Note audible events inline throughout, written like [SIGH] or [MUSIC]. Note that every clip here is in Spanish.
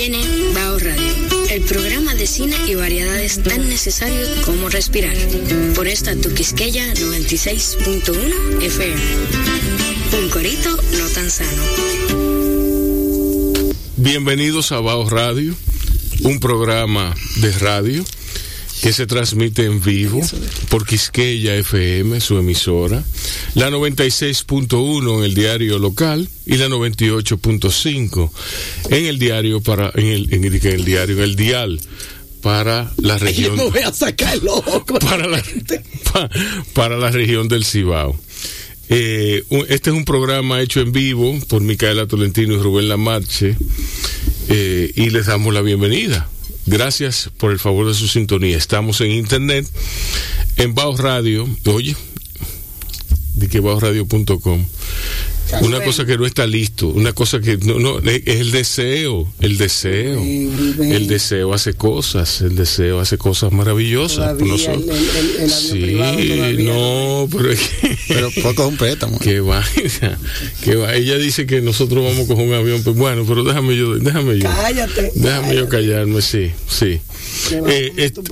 Viene Bao Radio, el programa de cine y variedades tan necesarios como respirar. Por esta tu Quisqueya 96.1 FM. Un corito no tan sano. Bienvenidos a Bao Radio, un programa de radio que se transmite en vivo por Quisqueya FM, su emisora, la 96.1 en el diario local y la 98.5 en el diario para en el, en el, en el diario en el dial para la región Yo me voy a sacar el ojo con [LAUGHS] para la, pa- para la región del Cibao. Eh, un- este es un programa hecho en vivo por Micaela Tolentino y Rubén Lamarche eh, y les damos la bienvenida. Gracias por el favor de su sintonía. Estamos en internet, en Baos Radio, oye, de que baosradio.com. Una cosa que no está listo, una cosa que no, no, es el deseo, el deseo. El deseo hace cosas, el deseo hace cosas maravillosas. Todavía nosotros. el- el- el- el avión sí, todavía no, pero es que... Pero poco es un préstamo. Que vaina, que va. Ella dice que nosotros vamos con un avión, pues bueno, pero déjame yo, déjame yo. Cállate. Déjame yo callarme, sí, sí. Eh, est- tu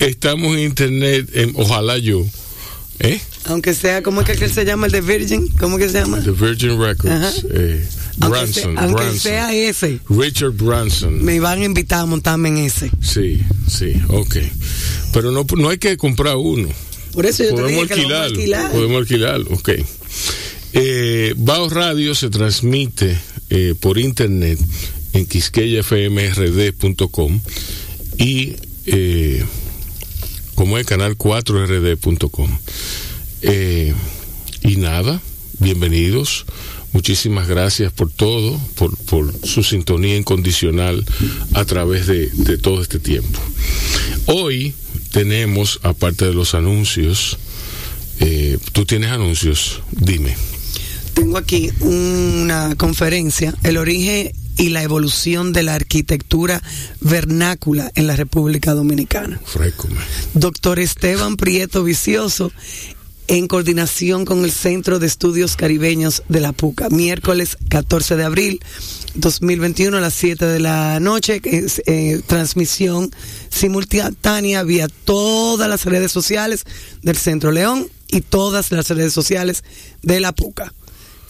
estamos en internet, en- ojalá yo, ¿eh? Aunque sea, ¿cómo es que él se llama el de Virgin? ¿Cómo que se llama? The Virgin Records, eh, Aunque, Branson, sea, aunque Branson. sea ese, Richard Branson. me van a invitar a montarme en ese. Sí, sí, ok. Pero no, no hay que comprar uno. Por eso yo te Podemos dije que lo vamos a alquilarlo. alquilar. Podemos alquilarlo, ok. Eh, Baos Radio se transmite eh, por internet en quisqueyafmrd.com y eh, como es canal 4rd.com. Eh, y nada, bienvenidos. Muchísimas gracias por todo, por, por su sintonía incondicional a través de, de todo este tiempo. Hoy tenemos, aparte de los anuncios, eh, tú tienes anuncios, dime. Tengo aquí una conferencia, el origen y la evolución de la arquitectura vernácula en la República Dominicana. Frécome. Doctor Esteban Prieto Vicioso, en coordinación con el Centro de Estudios Caribeños de la PUCA, miércoles 14 de abril 2021 a las 7 de la noche, eh, transmisión simultánea vía todas las redes sociales del Centro León y todas las redes sociales de la PUCA.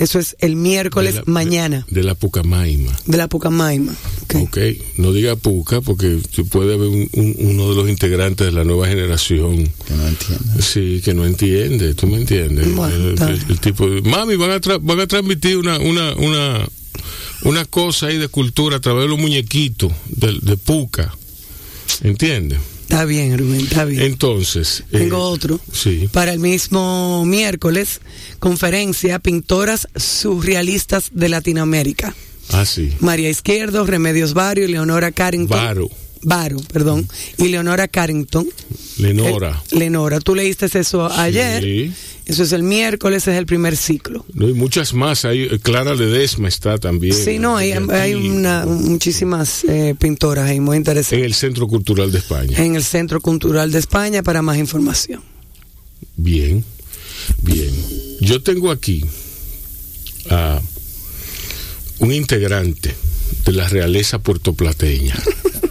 Eso es el miércoles De la- mañana De, de la Pucamaima. de la Pucamaima. Ok. Ok, no diga Puca porque puede haber un- un- uno de los integrantes de la nueva generación. Que no entiendo. Sí, que no entiende, tú me entiendes. Bueno, el, está el- bien. el tipo de, mami, van a, tra- van a transmitir una, una, una, una cosa ahí de cultura a través de los muñequitos de, de Puca. ¿Entiendes? Está bien, Rubén, está bien. Entonces. eh, Tengo otro. Sí. Para el mismo miércoles, conferencia Pintoras Surrealistas de Latinoamérica. Ah, sí. María Izquierdo, Remedios Vario y Leonora Carrington. Varo, Varo, perdón. Y Leonora Carrington. Lenora. Eh, Lenora, tú leíste eso ayer. Sí. Eso es el miércoles, es el primer ciclo. No, hay muchas más. Hay, eh, Clara Ledesma está también. Sí, no, hay, hay una, muchísimas eh, pintoras ahí muy En interesantes. el Centro Cultural de España. En el Centro Cultural de España para más información. Bien, bien. Yo tengo aquí a un integrante de la realeza puertoplateña. [LAUGHS]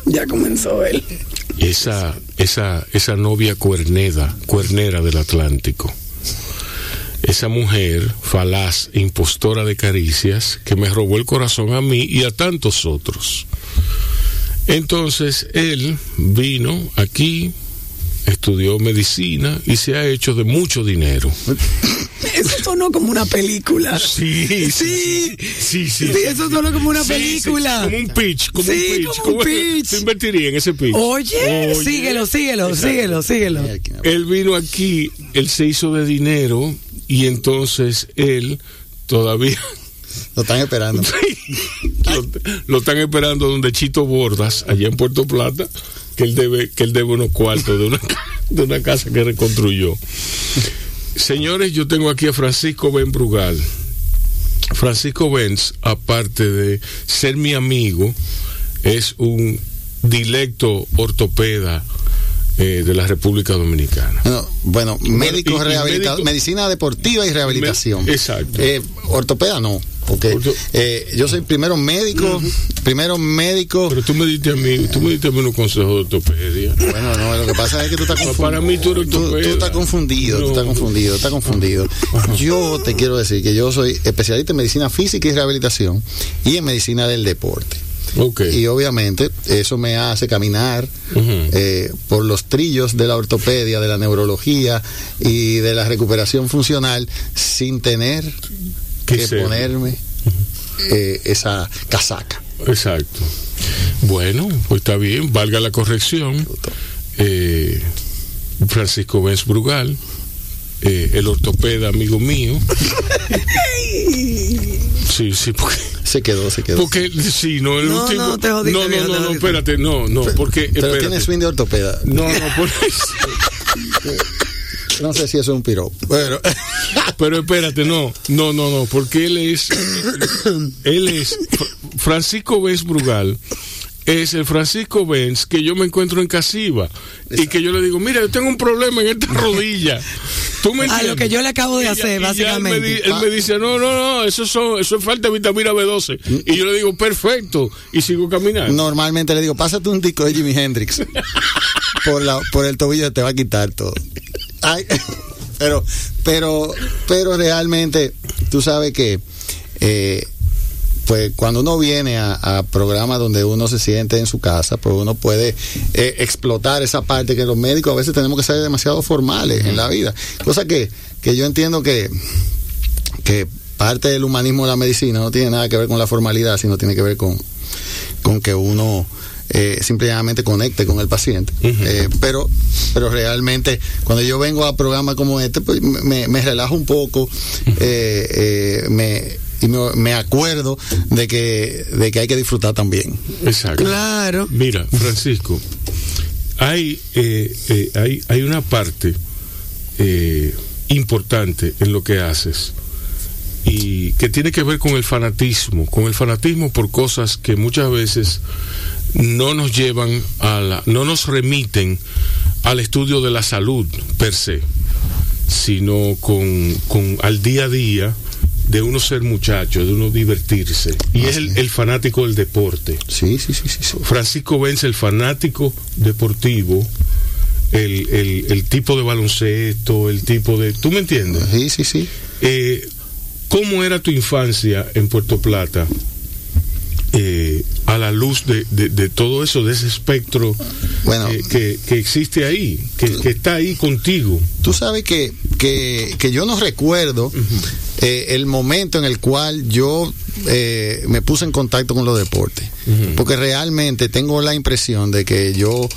Ya comenzó él. esa, esa, esa novia cuerneda, cuernera del Atlántico. Esa mujer falaz, impostora de caricias, que me robó el corazón a mí y a tantos otros. Entonces él vino aquí, estudió medicina y se ha hecho de mucho dinero. [LAUGHS] Eso sonó como una película. Sí, sí, Sí. sí, sí. Sí, eso sonó como una Sí, película. sí, como un pitch, como Sí, un pitch. como un pitch. ¿Tú invertiría en ese pitch? Oye, Oye. síguelo, síguelo, síguelo, síguelo. Él vino aquí, él se hizo de dinero y entonces él todavía [LAUGHS] Lo están esperando. [LAUGHS] lo, lo están esperando donde Chito Bordas, allá en Puerto Plata, que él debe, que él debe unos cuartos de una, de una casa que reconstruyó. Señores, yo tengo aquí a Francisco Ben Brugal. Francisco Benz, aparte de ser mi amigo, es un dilecto ortopeda eh, de la República Dominicana. No, bueno, médico, y- y rehabilita- médico- medicina deportiva y rehabilitación. Me- exacto. Eh, ortopeda no. Porque eh, yo soy primero médico, primero médico. Pero tú me diste a mí, tú me diste a mí unos consejos de ortopedia. Bueno, no, lo que pasa es que tú estás confundido. Para mí tú eres tú, ortopeda. estás confundido, tú estás confundido, estás confundido. Yo te quiero decir que yo soy especialista en medicina física y rehabilitación y en medicina del deporte. Ok. Y obviamente eso me hace caminar eh, por los trillos de la ortopedia, de la neurología y de la recuperación funcional sin tener Que ponerme eh, esa casaca. Exacto. Bueno, pues está bien, valga la corrección. Eh, Francisco Benz Brugal, eh, el ortopeda amigo mío. [LAUGHS] Sí, sí, porque, Se quedó, se quedó. porque sí, no, el No, último. no, te jodiste, no, no, no, no, espérate, no, no, porque. Pero espérate. tiene swing de ortopeda. No, no, por eso. [LAUGHS] No sé si eso es un piropo. Bueno, [LAUGHS] Pero espérate, no, no, no, no, porque él es, él es, Francisco Benz Brugal, es el Francisco Benz que yo me encuentro en Casiva y que yo le digo, mira, yo tengo un problema en esta [LAUGHS] rodilla. ¿Tú me A lo que yo le acabo de hacer, él me básicamente. di- Él me, dice, no, no, no, eso, son, eso es falta de vitamina B12. Y yo le digo, perfecto, y sigo caminando. normalmente le digo, pásate un disco de Jimi Hendrix. [LAUGHS] por, la, por el tobillo te va a quitar todo. Ay, [LAUGHS] pero, pero, pero realmente, tú sabes que, eh, pues cuando uno viene a, a programas donde uno se siente en su casa, pues uno puede eh, explotar esa parte que los médicos a veces tenemos que ser demasiado formales en la vida. Cosa que, que yo entiendo que, que parte del humanismo de la medicina no tiene nada que ver con la formalidad, sino tiene que ver con, con que uno eh, simplemente conecte con el paciente. Eh, pero, pero realmente, cuando yo vengo a programas como este, pues me, me relajo un poco, eh, eh, me, y me, me acuerdo de que, de que hay que disfrutar también. Exacto. Claro. Mira, Francisco, hay, eh, eh, hay, hay una parte eh, importante en lo que haces y que tiene que ver con el fanatismo, con el fanatismo por cosas que muchas veces no nos llevan a la, no nos remiten al estudio de la salud per se, sino con, con al día a día de uno ser muchacho, de uno divertirse. Y es el, el fanático del deporte. Sí, sí, sí, sí. sí. Francisco Vence, el fanático deportivo, el, el- el tipo de baloncesto, el tipo de... ¿Tú me entiendes? Sí, sí, sí. Eh, ¿Cómo era tu infancia en Puerto Plata? eh, a la luz de, de- de todo eso, de ese espectro Bueno. que, que- que existe ahí, que, que está ahí contigo. Tú sabes que, que, que yo no recuerdo eh, el momento en el cual yo eh, me puse en contacto con los deportes. Porque realmente tengo la impresión de que yo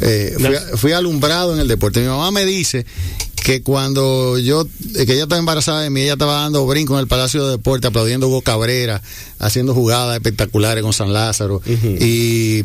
eh, fui, fui alumbrado en el deporte. Mi mamá me dice que cuando yo, eh, que ella estaba embarazada de mí, ella estaba dando brinco en el Palacio de Deporte, aplaudiendo a Hugo Cabrera, haciendo jugadas espectaculares con San Lázaro. Y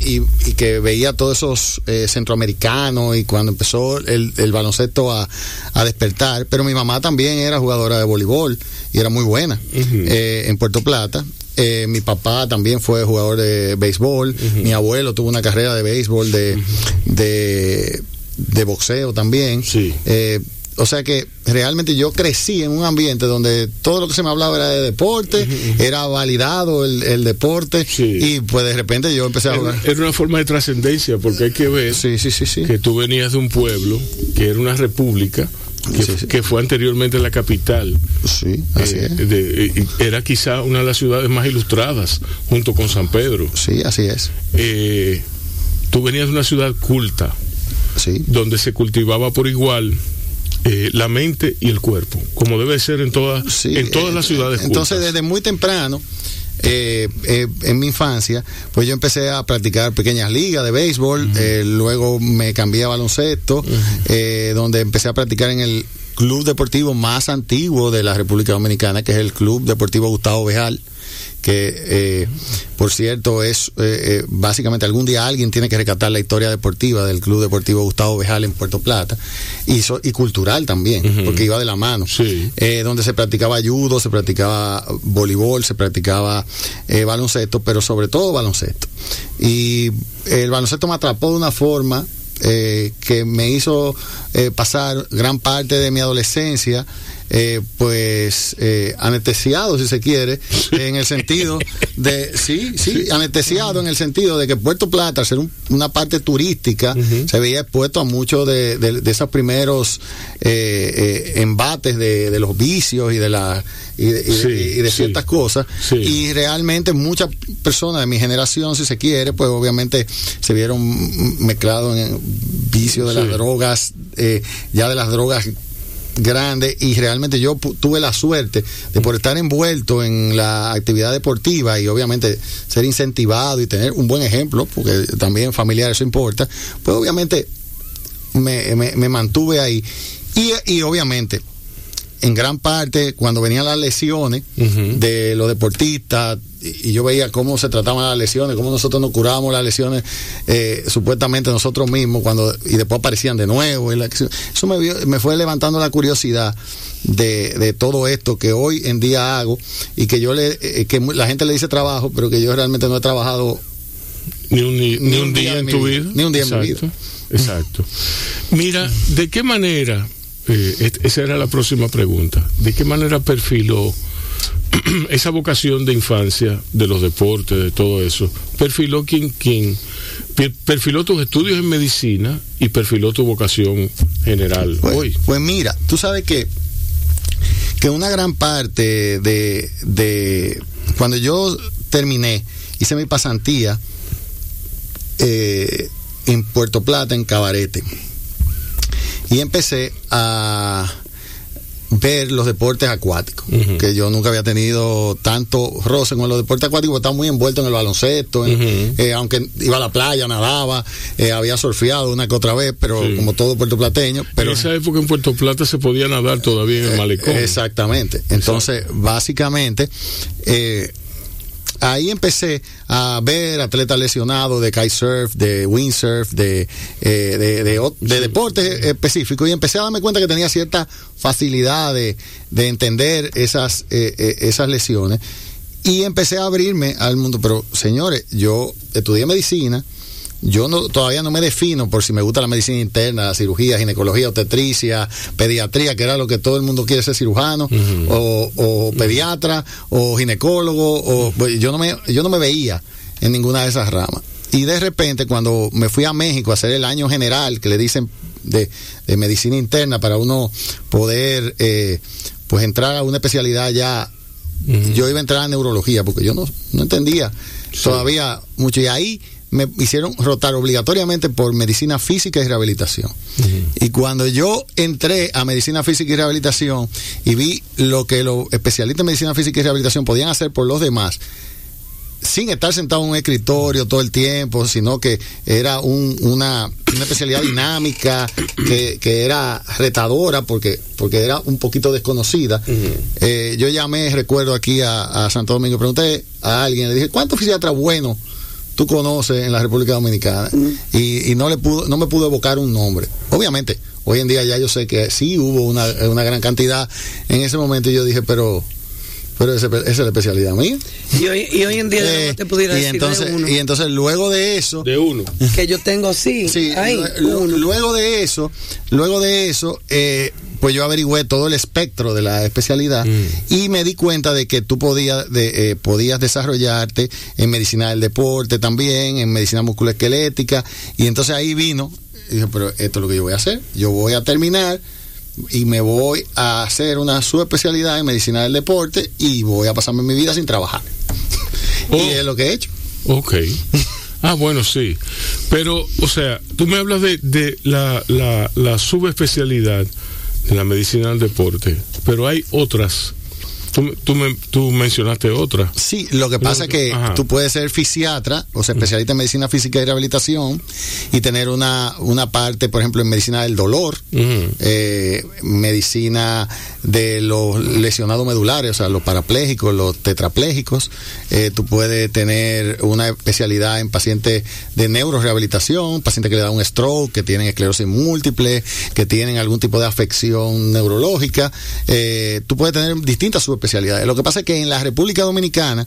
y, y que veía todos esos eh, centroamericanos y cuando empezó el, el baloncesto a, a despertar, pero mi mamá también era jugadora de voleibol y era muy buena eh, en Puerto Plata. Eh, mi papá también fue jugador de béisbol, mi abuelo tuvo una carrera de béisbol, de, de, de boxeo también. Sí. Eh, o sea que realmente yo crecí en un ambiente donde todo lo que se me hablaba era de deporte, era validado el, el deporte Sí. y pues de repente yo empecé a jugar. era una forma de trascendencia, porque hay que ver Sí, sí, sí, sí. que tú venías de un pueblo que era una república, que, Sí, sí. que fue anteriormente la capital. Sí, así Eh, es. de- eh, era quizá una de las ciudades más ilustradas, junto con San Pedro. Sí, así es. Eh, tú venías de una ciudad culta, Sí. donde se cultivaba por igual eh, la mente y el cuerpo, como debe ser en todas, Sí, en todas eh, las ciudades Entonces, cultas. desde muy temprano, eh, eh, en mi infancia, pues yo empecé a practicar pequeñas ligas de béisbol, eh, luego me cambié a baloncesto, eh, donde empecé a practicar en el club deportivo más antiguo de la República Dominicana, que es el Club Deportivo Gustavo Bejal que eh, por cierto es eh, eh, básicamente algún día alguien tiene que rescatar la historia deportiva del Club Deportivo Gustavo Bejal en Puerto Plata y, so- y cultural también porque iba de la mano Sí. eh, donde se practicaba judo, se practicaba voleibol, se practicaba eh, baloncesto, pero sobre todo baloncesto. Y el baloncesto me atrapó de una forma eh, que me hizo eh, pasar gran parte de mi adolescencia eh, pues eh, anestesiado, si se quiere, en el sentido de, sí, sí, anestesiado en el sentido de que Puerto Plata, al ser una parte turística, se veía expuesto a muchos de, de, esos primeros embates de, los vicios y de la y de, ciertas cosas. Y realmente muchas personas de mi generación, si se quiere, pues obviamente se vieron mezclados en vicio de las drogas, eh, ya de las drogas grandes y realmente yo tuve la suerte de por estar envuelto en la actividad deportiva y obviamente ser incentivado y tener un buen ejemplo, porque también familiar eso importa, pues obviamente me, mantuve ahí. Y obviamente en gran parte cuando venían las lesiones de los deportistas y yo veía cómo se trataban las lesiones, cómo nosotros nos curábamos las lesiones eh, supuestamente nosotros mismos cuando y después aparecían de nuevo. eso me, me fue levantando la curiosidad de, de, todo esto que hoy en día hago y que yo le eh, que la gente le dice trabajo, pero que yo realmente no he trabajado ni un, ni, un, día, en tu vida. Ni un día en mi vida. Exacto. Mira, ¿de qué manera eh, esa era la próxima pregunta. ¿De qué manera perfiló [CLEARS THROAT] esa vocación de infancia, de los deportes, de todo eso? Perfiló quién, quién, perfiló tus estudios en medicina y perfiló tu vocación general pues, hoy. Pues mira, tú sabes que que una gran parte de, de cuando yo terminé, hice mi pasantía eh, en Puerto Plata, en Cabarete y empecé a ver los deportes acuáticos, que yo nunca había tenido tanto roce con los deportes acuáticos, estaba muy envuelto en el baloncesto, eh, aunque iba a la playa, nadaba, eh, había surfeado una que otra vez, pero como todo puertoplateño. Pero, en esa época en Puerto Plata se podía nadar todavía en el eh, malecón. exactamente. Entonces, básicamente, ahí empecé a ver atletas lesionados de kitesurf, de windsurf, de, eh, de, de, deportes específicos. Y empecé a darme cuenta que tenía cierta facilidad de, entender esas, eh, eh, esas lesiones. Y empecé a abrirme al mundo. Pero señores, yo estudié medicina yo no, todavía no me defino por si me gusta la medicina interna, la cirugía, ginecología, obstetricia, pediatría, que era lo que todo el mundo quiere ser cirujano, o, pediatra, o ginecólogo, o pues, yo no me, yo no me veía en ninguna de esas ramas. Y de repente, cuando me fui a México a hacer el año general, que le dicen de, medicina interna, para uno poder eh, pues entrar a una especialidad ya, yo iba a entrar a neurología, porque yo no, no entendía todavía mucho. Y ahí me hicieron rotar obligatoriamente por medicina física y rehabilitación. Y cuando yo entré a medicina física y rehabilitación y vi lo que los especialistas en medicina física y rehabilitación podían hacer por los demás, sin estar sentado en un escritorio todo el tiempo, sino que era una, especialidad dinámica, que, era retadora porque, porque era un poquito desconocida. Eh, yo llamé, recuerdo aquí a, a Santo Domingo, pregunté a alguien, le dije, ¿cuántos fisiatras buenos tú conoces en la República Dominicana y, no le pudo, no me pudo evocar un nombre. Obviamente, hoy en día ya yo sé que sí hubo una, gran cantidad en ese momento y yo dije, pero pero esa es la especialidad mía. Y hoy, y hoy en día no te pudiera y entonces, Y entonces luego de eso... De uno. Que yo tengo, sí. sí Luego de eso, luego de eso, eh, pues yo averigüé todo el espectro de la especialidad mm. y me di cuenta de que tú podías, de, eh, podías desarrollarte en medicina del deporte también, en medicina musculoesquelética, y entonces ahí vino, y dije, pero esto es lo que yo voy a hacer, yo voy a terminar y me voy a hacer una subespecialidad en medicina del deporte y voy a pasarme mi vida sin trabajar. [LAUGHS] y oh. es lo que he hecho. Ok. [LAUGHS] Ah, bueno, sí. Pero, o sea, tú me hablas de, de la, la, la subespecialidad en la medicina del deporte, pero hay otras Tú, tú, me, tú, mencionaste otra. Sí, lo que pasa es que tú puedes ser fisiatra, o sea, especialista en medicina física y rehabilitación, y tener una, una parte, por ejemplo, en medicina del dolor, eh, medicina de los lesionados medulares, o sea, los parapléjicos, los tetraplégicos. Eh, tú puedes tener una especialidad en pacientes de neurorehabilitación, pacientes que le dan un stroke, que tienen esclerosis múltiple, que tienen algún tipo de afección neurológica. Eh, tú puedes tener distintas especialidades. Lo que pasa es que en la República Dominicana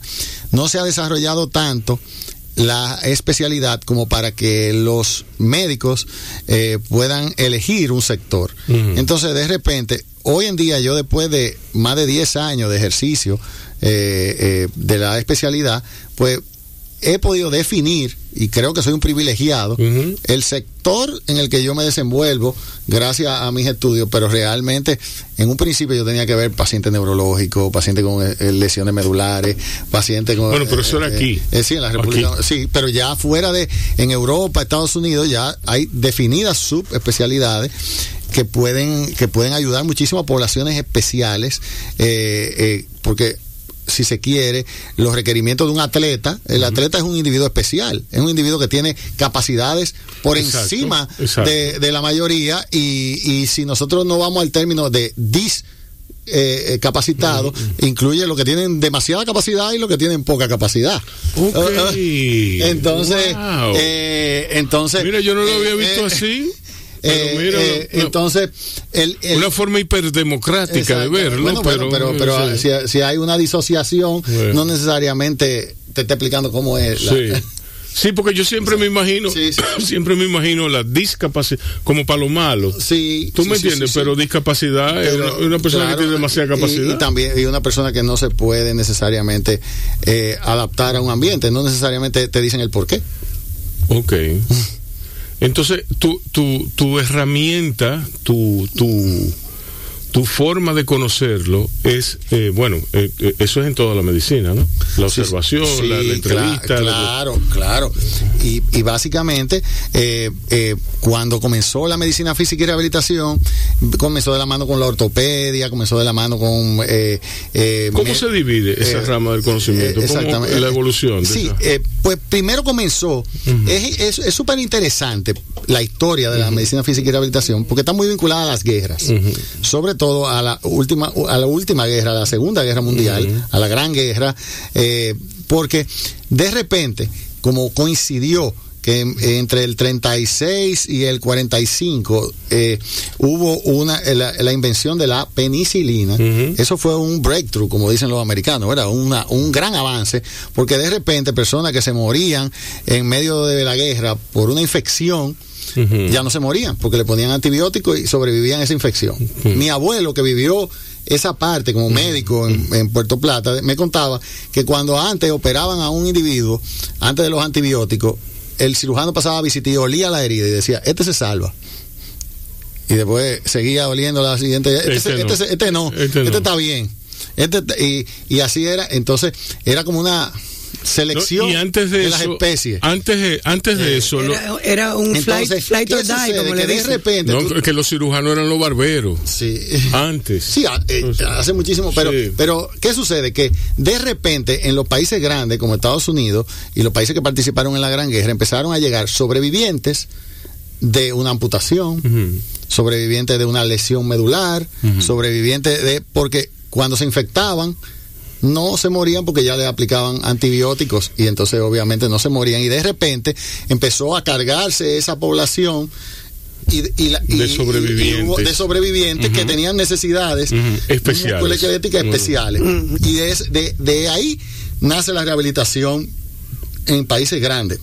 no se ha desarrollado tanto la especialidad como para que los médicos eh, puedan elegir un sector. Entonces, de repente, hoy en día yo después de más de 10 años de ejercicio eh, eh, de la especialidad, pues he podido definir, y creo que soy un privilegiado, el sector en el que yo me desenvuelvo gracias a mis estudios, pero realmente en un principio yo tenía que ver pacientes neurológicos, pacientes con eh, lesiones medulares, pacientes con... Bueno, pero eso era aquí. sí, en la República... Sí, pero ya fuera de, en Europa, Estados Unidos, ya hay definidas subespecialidades que pueden que pueden ayudar muchísimo a poblaciones especiales porque si se quiere, los requerimientos de un atleta. El atleta es un individuo especial, es un individuo que tiene capacidades por encima De, la mayoría y, si nosotros no vamos al término de dis eh, eh, capacitado, incluye los que tienen demasiada capacidad y los que tienen poca capacidad. [LAUGHS] entonces, eh, entonces... Mira, yo no lo había visto así. Eh, eh, entonces, el, una forma hiperdemocrática de verlo, pero, pero, pero, si, hay una disociación, no necesariamente te está explicando cómo es. Sí. porque yo siempre me imagino, [CLEARS THROAT] siempre me imagino la discapacidad como para lo malo. Sí. Tú me entiendes, pero discapacidad es una, persona que tiene demasiada capacidad. Y, también y una persona que no se puede necesariamente eh, adaptar a un ambiente, no necesariamente te dicen el por qué. Ok. [LAUGHS] Entonces, tu, tu, tu herramienta, tu, tu, tu forma de conocerlo es, eh, bueno, eh, eh, eso es en toda la medicina, ¿no? La observación, la, entrevista. Claro, claro. Y, y básicamente, cuando comenzó la medicina física y rehabilitación, comenzó de la mano con la ortopedia, comenzó de la mano con... ¿Cómo se divide esa rama del conocimiento? exactamente. la evolución? sí, pues primero comenzó, es súper interesante la historia de la medicina física y rehabilitación, porque está muy vinculada a las guerras, sobre todo a la última, a la última guerra, a la Segunda Guerra Mundial, a la Gran Guerra, eh, porque de repente, como coincidió que entre el 36 y el 45 eh, hubo una la, invención de la penicilina. Eso fue un breakthrough, como dicen los americanos, era una, un gran avance, porque de repente personas que se morían en medio de la guerra por una infección, ya no se morían porque le ponían antibióticos y sobrevivían a esa infección. Mi abuelo que vivió esa parte como médico en, Puerto Plata me contaba que cuando antes operaban a un individuo, antes de los antibióticos, el cirujano pasaba a visitar y olía la herida y decía, este se salva. Y después seguía oliendo la siguiente, este, este, este, este no, este, este está bien. Este, y, y así era, entonces era como una selección y antes de, las especies. Antes de, antes de eh, eso. Era, un flight, or die, como le de repente. que los cirujanos eran los barberos. Sí. Antes. Sí, eh, hace muchísimo. Pero, pero, ¿qué sucede? Que de repente en los países grandes como Estados Unidos y los países que participaron en la Gran Guerra empezaron a llegar sobrevivientes de una amputación, sobrevivientes de una lesión medular, sobrevivientes de. Porque cuando se infectaban no se morían porque ya le aplicaban antibióticos y entonces obviamente no se morían. Y de repente empezó a cargarse esa población y, de sobrevivientes, de sobrevivientes que tenían necesidades especiales, especiales. y de, de, ahí nace la rehabilitación en países grandes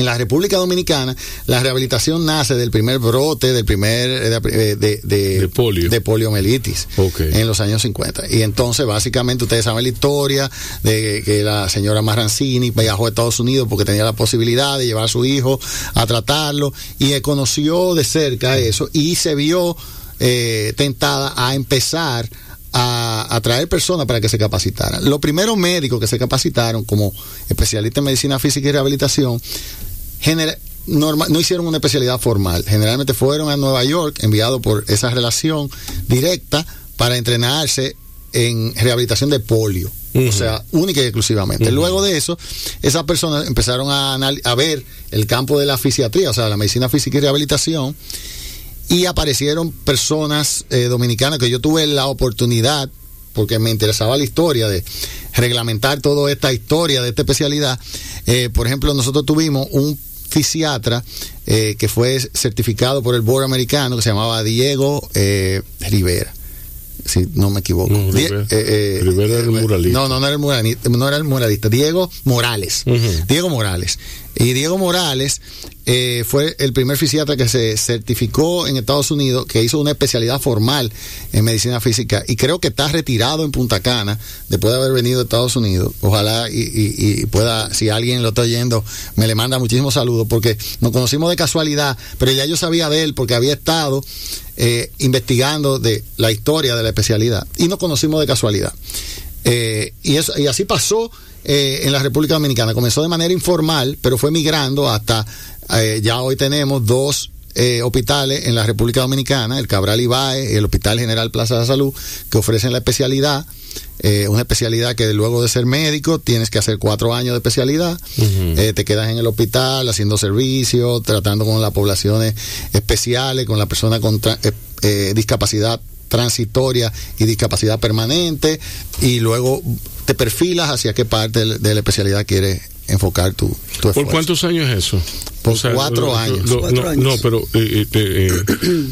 en la República Dominicana, la rehabilitación nace del primer brote, del primer eh, de, de, polio. de poliomielitis en los años 50. Y entonces, básicamente, ustedes saben la historia de que la señora Marrancini viajó a Estados Unidos porque tenía la posibilidad de llevar a su hijo a tratarlo y conoció de cerca eso y se vio eh, tentada a empezar a, traer personas para que se capacitaran. Los primeros médicos que se capacitaron como especialistas en medicina física y rehabilitación no hicieron una especialidad formal. Generalmente fueron a Nueva York, enviados por esa relación directa para entrenarse en rehabilitación de polio. O sea, única y exclusivamente. Luego de eso, esas personas empezaron a, a ver el campo de la fisiatría, o sea, la medicina física y rehabilitación, y aparecieron personas eh, dominicanas que yo tuve la oportunidad, porque me interesaba la historia de reglamentar toda esta historia de esta especialidad. Eh, por ejemplo, nosotros tuvimos un fisiatra eh, que fue certificado por el Board americano que se llamaba Diego Rivera. si no me equivoco. No, Rivera- eh, eh, Rivera era el eh, muralista. No, no, no era el muralista, no era el muralista. Diego Morales. Diego Morales. Y Diego Morales eh, fue el primer fisiatra que se certificó en Estados Unidos, que hizo una especialidad formal en medicina física y creo que está retirado en Punta Cana después de haber venido de Estados Unidos. Ojalá y pueda, si alguien lo está oyendo, me le manda muchísimos saludos porque nos conocimos de casualidad, pero ya yo sabía de él porque había estado eh, investigando de la historia de la especialidad y nos conocimos de casualidad. Eh, y, eso, y así pasó eh, en la República Dominicana. Comenzó de manera informal, pero fue migrando hasta, eh, ya hoy tenemos dos eh, hospitales en la República Dominicana, el Cabral Ibae y el Hospital General Plaza de Salud, que ofrecen la especialidad. eh, una especialidad que luego de ser médico tienes que hacer cuatro años de especialidad, Eh, te quedas en el hospital haciendo servicio, tratando con las poblaciones especiales, con la persona con eh, discapacidad transitoria y discapacidad permanente y luego te perfilas hacia qué parte de, la especialidad quieres enfocar tu, tu ¿Por cuántos años es eso? Por cuatro lo- años. lo- Cuatro no, años. no, pero eh, eh, eh,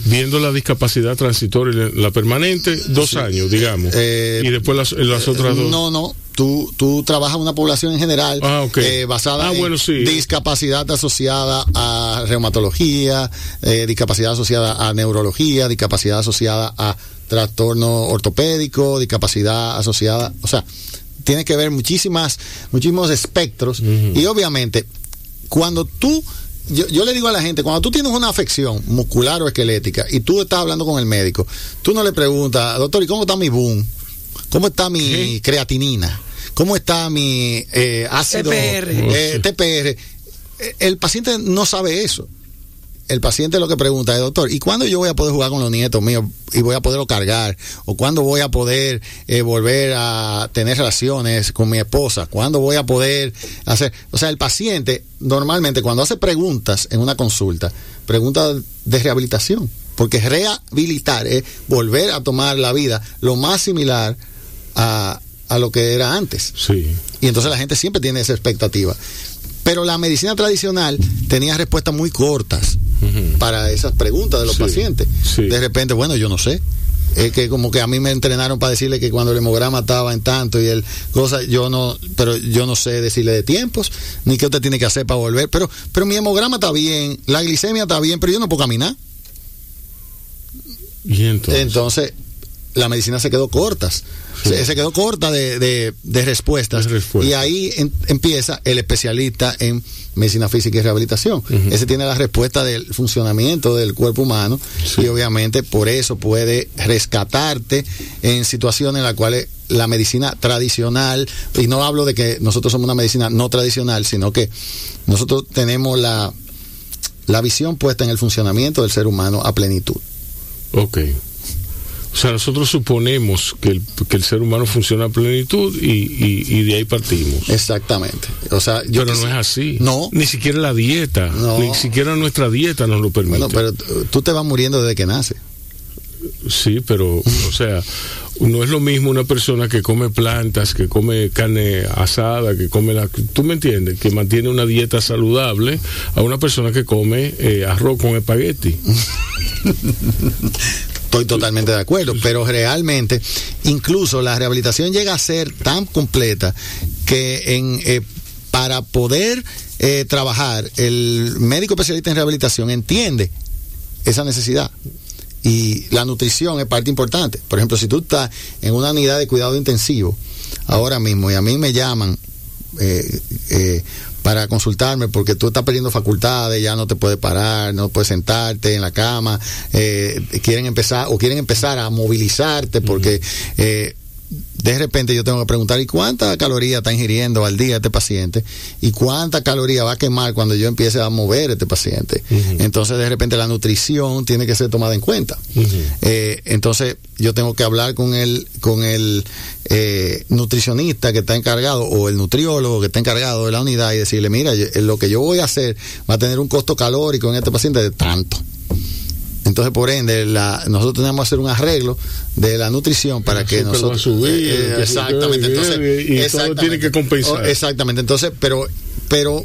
viendo la discapacidad transitoria, y la permanente, dos años, digamos. Eh, y después las, las otras dos. No, no. Tú, tú trabajas una población en general Ah, ok. eh, basada Ah, en bueno, sí. discapacidad asociada a reumatología, eh, discapacidad asociada a neurología, discapacidad asociada a trastorno ortopédico, discapacidad asociada, o sea, tiene que ver muchísimas, muchísimos espectros y obviamente cuando tú yo, yo le digo a la gente, cuando tú tienes una afección muscular o esquelética y tú estás hablando con el médico, tú no le preguntas, doctor, ¿y cómo está mi boom? ¿Cómo está mi ¿Qué? creatinina? ¿Cómo está mi eh, ácido TPR. eh, TPR? Eh, El paciente no sabe eso. El paciente lo que pregunta es, doctor, ¿y cuándo yo voy a poder jugar con los nietos míos y voy a poderlo cargar? ¿O cuándo voy a poder eh, volver a tener relaciones con mi esposa? ¿Cuándo voy a poder hacer? O sea, el paciente normalmente cuando hace preguntas en una consulta, pregunta de rehabilitación, porque rehabilitar es volver a tomar la vida lo más similar a, a lo que era antes. Sí. Y entonces la gente siempre tiene esa expectativa. Pero la medicina tradicional tenía respuestas muy cortas Para esas preguntas de los Sí, pacientes. sí. De repente, bueno, yo no sé. Es que como que a mí me entrenaron para decirle que cuando el hemograma estaba en tanto y el cosa, yo no, pero yo no sé decirle de tiempos, ni qué usted tiene que hacer para volver. Pero, pero mi hemograma está bien, la glicemia está bien, pero yo no puedo caminar. Y entonces. Entonces, la medicina se quedó cortas. Sí. Se, se quedó corta de, de- de respuestas. De respuestas. Y ahí en- empieza el especialista en medicina física y rehabilitación. Ese tiene la respuesta del funcionamiento del cuerpo humano Sí. y obviamente por eso puede rescatarte en situaciones en las cuales la medicina tradicional, y no hablo de que nosotros somos una medicina no tradicional, sino que nosotros tenemos la, la visión puesta en el funcionamiento del ser humano a plenitud. Ok. O sea, nosotros suponemos que el, que el ser humano funciona a plenitud y, y- y de ahí partimos. Exactamente. O sea, yo pero no es así. No. Ni siquiera la dieta. No. Ni siquiera nuestra dieta nos lo permite. Bueno, pero tú te vas muriendo desde que nace. Sí, pero, o [LAUGHS] sea, no es lo mismo una persona que come plantas, que come carne asada, que come la. ¿Tú me entiendes? Que mantiene una dieta saludable a una persona que come eh, arroz con espagueti. [LAUGHS] Estoy totalmente de acuerdo, pero realmente, incluso la rehabilitación llega a ser tan completa que eh, para poder eh, trabajar, el médico especialista en rehabilitación entiende esa necesidad. Y la nutrición es parte importante. Por ejemplo, si tú estás en una unidad de cuidado intensivo ahora mismo y a mí me llaman eh, para consultarme porque tú estás perdiendo facultades, ya no te puedes parar, no puedes sentarte en la cama, eh, quieren empezar o quieren empezar a movilizarte porque eh, de repente yo tengo que preguntar, ¿y cuánta caloría está ingiriendo al día este paciente? ¿Y cuánta caloría va a quemar cuando yo empiece a mover este paciente? Entonces, de repente, la nutrición tiene que ser tomada en cuenta. Eh, entonces, yo tengo que hablar con el, con el eh, nutricionista que está encargado o el nutriólogo que está encargado de la unidad y decirle, mira, yo- lo que yo voy a hacer va a tener un costo calórico en este paciente de tanto. Entonces, por ende, la, nosotros tenemos que hacer un arreglo de la nutrición para que nosotros. subir, eh, exactamente. Entonces, y todo tiene que compensar. Exactamente. Entonces, pero, pero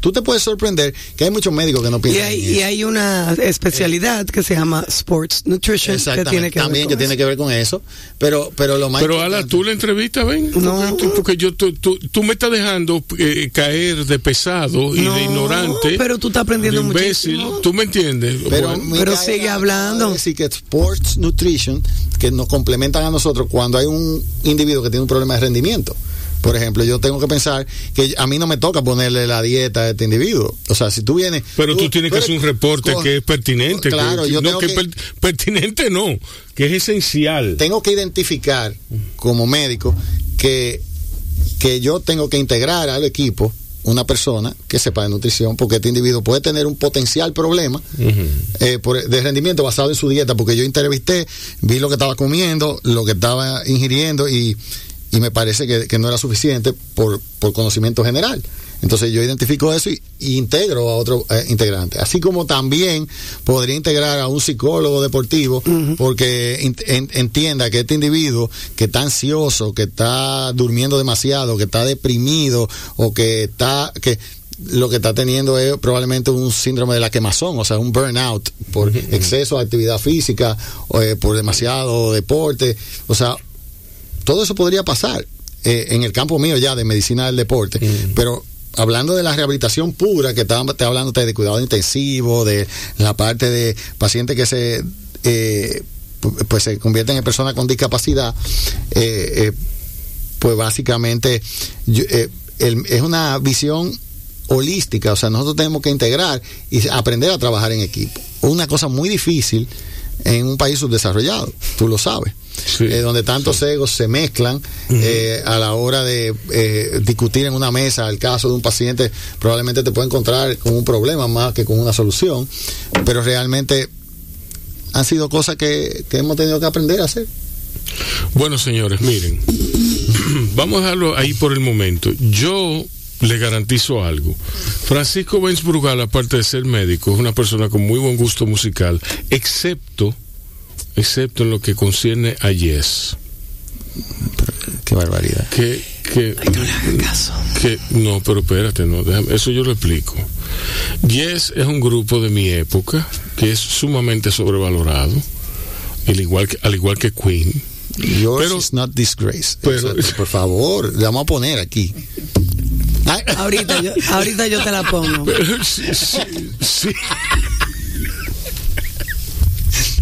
tú te puedes sorprender que hay muchos médicos que no Y piensan hay, en y hay una especialidad que se llama Sports Nutrition que tiene que ver también con que tiene que ver con eso, pero pero lo más Pero Ala, tú la entrevista, ven. No. Porque, porque yo, tú, tú, tú me estás dejando eh, caer de pesado y No, de ignorante. pero tú estás aprendiendo imbécil. muchísimo. ¿Tú me entiendes? Pero, Bueno, Pero sigue hablando. decir que Sports Nutrition, que nos complementan a nosotros cuando hay un individuo que tiene un problema de rendimiento. Por ejemplo, yo tengo que pensar que a mí no me toca ponerle la dieta a este individuo. O sea, si tú vienes. pero tú tienes que hacer un reporte con- que es pertinente. Claro, que, yo no tengo que, que- per- pertinente no, que es esencial. tengo que identificar como médico que, que yo tengo que integrar al equipo una persona que sepa de nutrición, porque este individuo puede tener un potencial problema eh, por- de rendimiento basado en su dieta, porque yo entrevisté, vi lo que estaba comiendo, lo que estaba ingiriendo y, y me parece que, que no era suficiente por, por conocimiento general. Entonces yo identifico eso y, y integro a otro eh, integrante. Así como también podría integrar a un psicólogo deportivo porque in- en- entienda que este individuo que está ansioso, que está durmiendo demasiado, que está deprimido o que está... que lo que está teniendo es probablemente un síndrome de la quemazón, o sea, un burnout por exceso de actividad física, o, eh, por demasiado deporte, o sea, todo eso podría pasar eh, en el campo mío ya de medicina del deporte, pero hablando de la rehabilitación pura, que estaba te hablando de cuidado intensivo, de la parte de pacientes que se eh, pu- pues se convierten en personas con discapacidad, eh, eh, pues básicamente yo- el- es una visión holística, o sea, nosotros tenemos que integrar y aprender a trabajar en equipo. Una cosa muy difícil en un país subdesarrollado, tú lo sabes, Sí. eh, donde tantos egos se mezclan eh, a la hora de eh, discutir en una mesa el caso de un paciente, probablemente te puede encontrar con un problema más que con una solución, pero realmente han sido cosas que, que hemos tenido que aprender a hacer. Bueno, señores, miren, [CLEARS THROAT] vamos a dejarlo ahí por el momento. Yo le garantizo algo. Francisco Benz Brugal, aparte de ser médico, es una persona con muy buen gusto musical, excepto, excepto en lo que concierne a Yes. Qué barbaridad. Que, que, No le hagan caso. que no, pero espérate, no, déjame, eso yo lo explico. Yes es un grupo de mi época que es sumamente sobrevalorado, al igual que, al igual que Queen. Yours Pero- is not disgrace. pero- Exacto, [LAUGHS] por favor, le vamos a poner aquí. Ay, Ahorita yo, ahorita yo te la pongo. [LAUGHS] sí, sí, sí.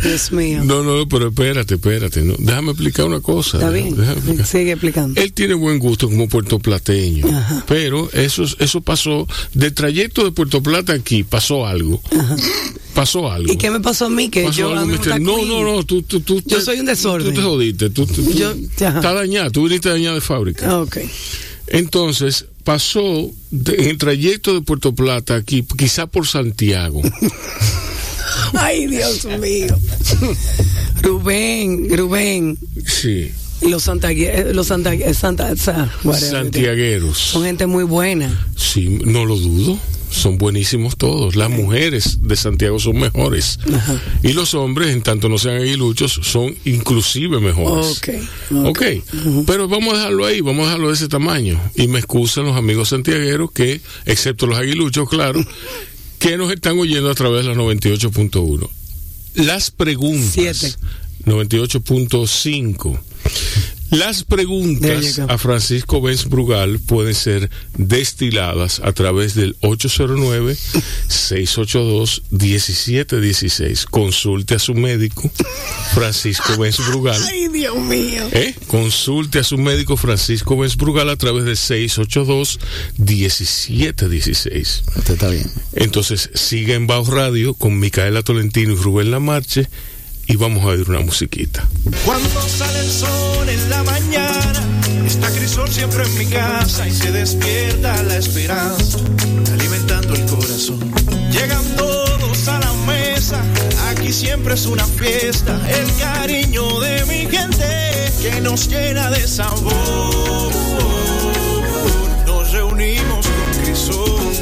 Dios mío. No, no, pero espérate, espérate. No. Déjame explicar una cosa. Está bien. déjame explicar. Sigue explicando. Él tiene buen gusto como puertoplateño, pero eso, eso pasó, del trayecto de Puerto Plata aquí, pasó algo. Pasó algo. ¿Y qué me pasó a mí? Que Pasó yo algo mister- no, no, no, tú, tú, tú Yo te- soy un desorden. Tú te jodiste, tú, tú- Yo- ajá. está dañado, tú viniste dañado de fábrica. Ah, Ok. Entonces, pasó de- en el trayecto de Puerto Plata aquí, quizá por Santiago. [LAUGHS] [LAUGHS] Ay, Dios mío. Rubén, Rubén. sí, Los Santa, los Santa, Santa, Sa- whatever. santiagueros. Son gente muy buena. Sí, no lo dudo. Son buenísimos todos. Las mujeres de Santiago son mejores. Y los hombres, en tanto no sean aguiluchos, son inclusive mejores. Ok, Ok. Pero vamos a dejarlo ahí, vamos a dejarlo de ese tamaño. Y me excusan los amigos santiagueros que, excepto los aguiluchos, claro, [LAUGHS] que nos están oyendo a través de la 98.1. Las preguntas. Siete. 98.5. Las preguntas a Francisco Benz Brugal pueden ser destiladas a través del 809-682-1716. Consulte a su médico, Francisco Benz Brugal. Ay, Dios mío. ¿Eh? Consulte a su médico Francisco Benz Brugal a través de 682-1716. Usted está bien. Entonces, siga en Bajo Radio con Micaela Tolentino y Rubén Lamarche y vamos a oír una musiquita. Cuando sale el sol en la mañana, está Crisol siempre en mi casa y se despierta la esperanza, alimentando el corazón. Llegan todos a la mesa, aquí siempre es una fiesta, el cariño de mi gente que nos llena de sabor. Nos reunimos con Crisol,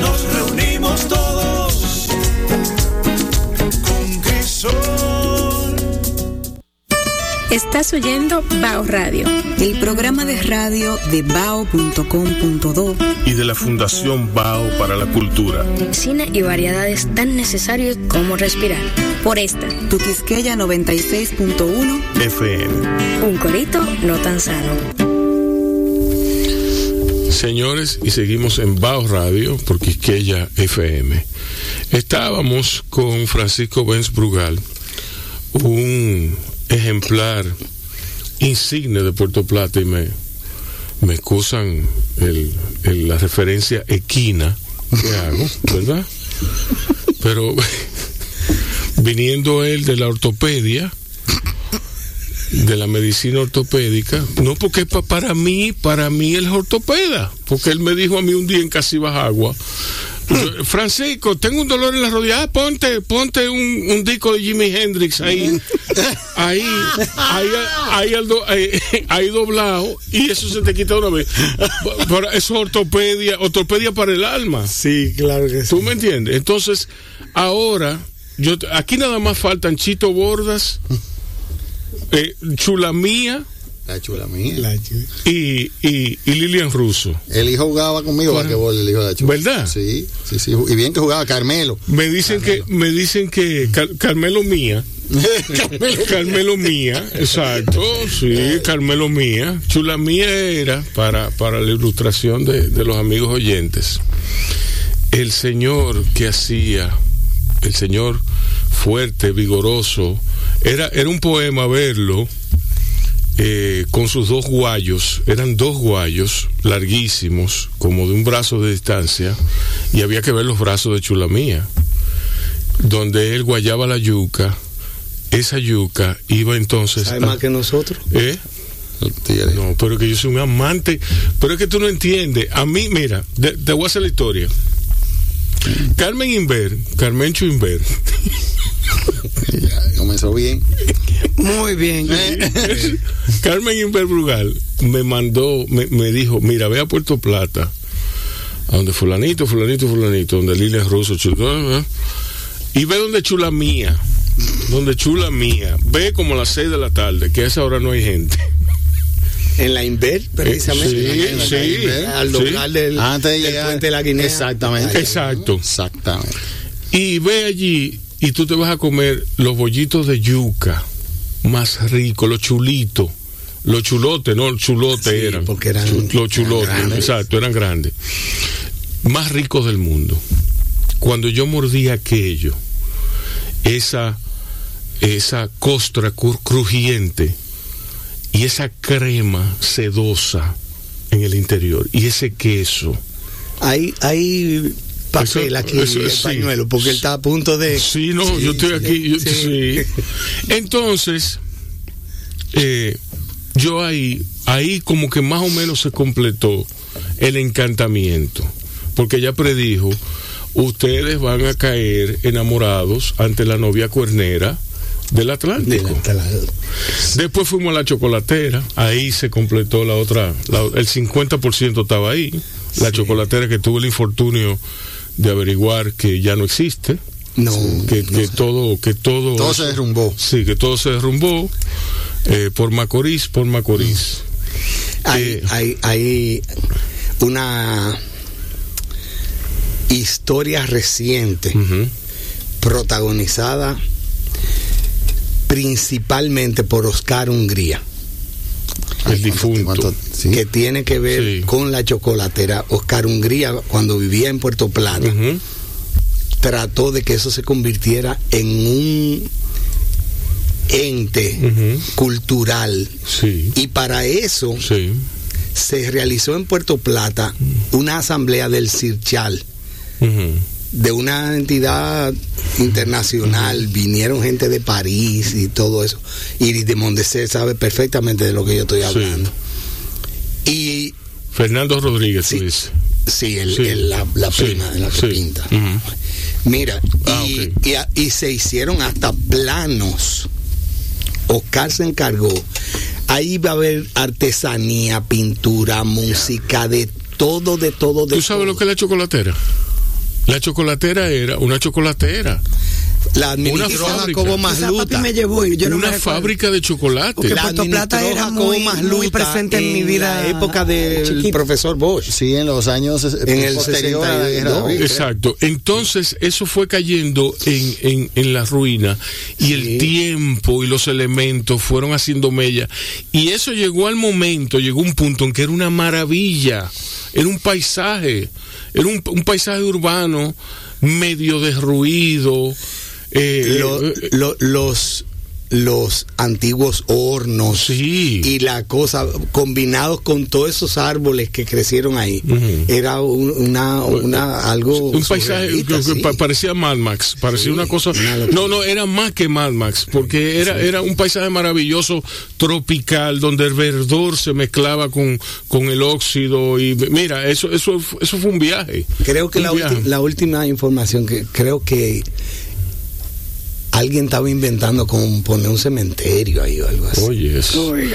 nos reunimos todos Estás oyendo Bao Radio, el programa de radio de bao.com.do y de la Fundación Bao para la Cultura. Cine y variedades tan necesarios como respirar. Por esta, tu Quisqueya 96.1 FM. Un corito no tan sano. Señores, y seguimos en Bao Radio por Quisqueya FM. Estábamos con Francisco Benz Brugal, un ejemplar insigne de Puerto Plata y me, me excusan el, la referencia equina que hago, ¿verdad? Pero [LAUGHS] viniendo él de la ortopedia, de la medicina ortopédica, no porque pa, para mí, para mí él es ortopeda, porque él me dijo a mí un día en Casibajagua, Francisco, tengo un dolor en la rodilla. Ah, ponte, ponte un, un, disco de Jimi Hendrix ahí, [LAUGHS] ahí, ahí, ahí, ahí, [LAUGHS] ahí, doblado y eso se te quita una vez. [LAUGHS] Eso es ortopedia, ortopedia para el alma. Sí, claro que sí. ¿Tú me entiendes? Entonces, ahora, yo aquí nada más faltan Chito Bordas, eh. La chula mía. La chula. Y, y, y, Lilian Russo. El hijo jugaba conmigo bueno, basquetbol, el hijo de la chula. ¿Verdad? Sí, sí, sí. Y bien que jugaba Carmelo. Me dicen Carmelo. que, me dicen que Car Carmelo Mía. [LAUGHS] Carmelo, Carmelo Mía, exacto, sí, Carmelo Mía. Chula Mía era, para, para la ilustración de, de los amigos oyentes, el señor que hacía, el señor fuerte, vigoroso, era, era un poema verlo eh, con sus dos guayos, eran dos guayos larguísimos, como de un brazo de distancia, y había que ver los brazos de Chulamía, donde él guayaba la yuca, esa yuca iba entonces... ¿Hay más que nosotros? ¿Eh? No, pero que yo soy un amante, pero es que tú no entiendes, a mí, mira, te, te voy a hacer la historia. Carmen Inver, Carmencho Inver. [LAUGHS] comenzó bien. Muy bien. [LAUGHS] [LAUGHS] Carmen Inver Brugal me mandó, me, me, dijo, mira, ve a Puerto Plata, a donde fulanito, fulanito, fulanito, donde Lilia Russo, y ve donde chula mía, donde chula mía, ve como a las seis de la tarde, que a esa hora no hay gente. En la Inver, precisamente. Eh, sí, sí. Inver, al local sí. del, Antes de del llegar. puente de la Guinea. Exactamente. Exacto. Exactamente. Y ve allí y tú te vas a comer los bollitos de yuca más ricos, los chulitos. Los chulotes, no, los chulotes Sí, eran. porque eran- los chulotes, eran exacto, eran grandes. Más ricos del mundo. Cuando yo mordí aquello, esa, esa costra cru- crujiente y esa crema sedosa en el interior y ese queso. Hay, hay papel aquí, eso el sí. pañuelo, porque él está a punto de. Sí, no, Sí, yo estoy aquí. yo- sí. sí. Entonces, eh, yo ahí, ahí como que más o menos se completó el encantamiento, porque ella predijo, ustedes van a caer enamorados ante la novia cuernera del Atlántico. Después fuimos a la chocolatera, ahí se completó la otra, la- el 50% estaba ahí, la chocolatera que tuvo el infortunio de averiguar que ya no existe, No, que, no que todo, que todo, Todo se derrumbó. sí, que todo se derrumbó eh, por Macorís, por Macorís. hay, Eh, hay, hay una historia reciente protagonizada principalmente por Oscar Hungría, el ¿Cuánto- difunto. cuánto- sí. que tiene que ver Sí. con la chocolatera. Oscar Hungría, cuando vivía en Puerto Plata, trató de que eso se convirtiera en un ente cultural. Sí, Y para eso sí. se realizó en Puerto Plata una asamblea del CIRCHAL, ujú, de una entidad internacional. Vinieron gente de París y todo eso. Y de Mondesé sabe perfectamente de lo que yo estoy Sí. hablando. Y Fernando Rodríguez, Sí. sí, el- Sí. el- la, la prima de la que pinta. Mira, Ah, y, y a- y se hicieron hasta planos. Oscar se encargó. Ahí va a haber artesanía, pintura, música, de todo, de todo, de ¿Tú sabes todo. lo que es la chocolatera? La chocolatera era una chocolatera. La administró Una Jacobo Masluta. me llevó y yo no me una fábrica de chocolate. Porque La Puerto Plata era Jacobo muy- muy presente en mi vida la época del chiquita. profesor Bosch. Sí, en los años En el posterior a la guerra de 62. abril. Exacto. Entonces, eso fue cayendo en, en, en la ruina y el tiempo y los elementos fueron haciendo mella. Y eso llegó al momento, llegó un punto en que era una maravilla, era un paisaje, era un, un paisaje urbano medio derruido. eh, Lo- eh, lo- los los antiguos hornos Sí. y la cosa combinados con todos esos árboles que crecieron ahí era un- una, una algo un paisaje que- sí. parecía Mad Max, parecía una cosa. No, no, era más que Mad Max, porque era, era un paisaje maravilloso, tropical, donde el verdor se mezclaba con, con el óxido. Y mira, eso, eso, eso fue un viaje. creo que la, viaje. la última información que creo que alguien estaba inventando como poner un cementerio ahí o algo así Oye, eso. Eh,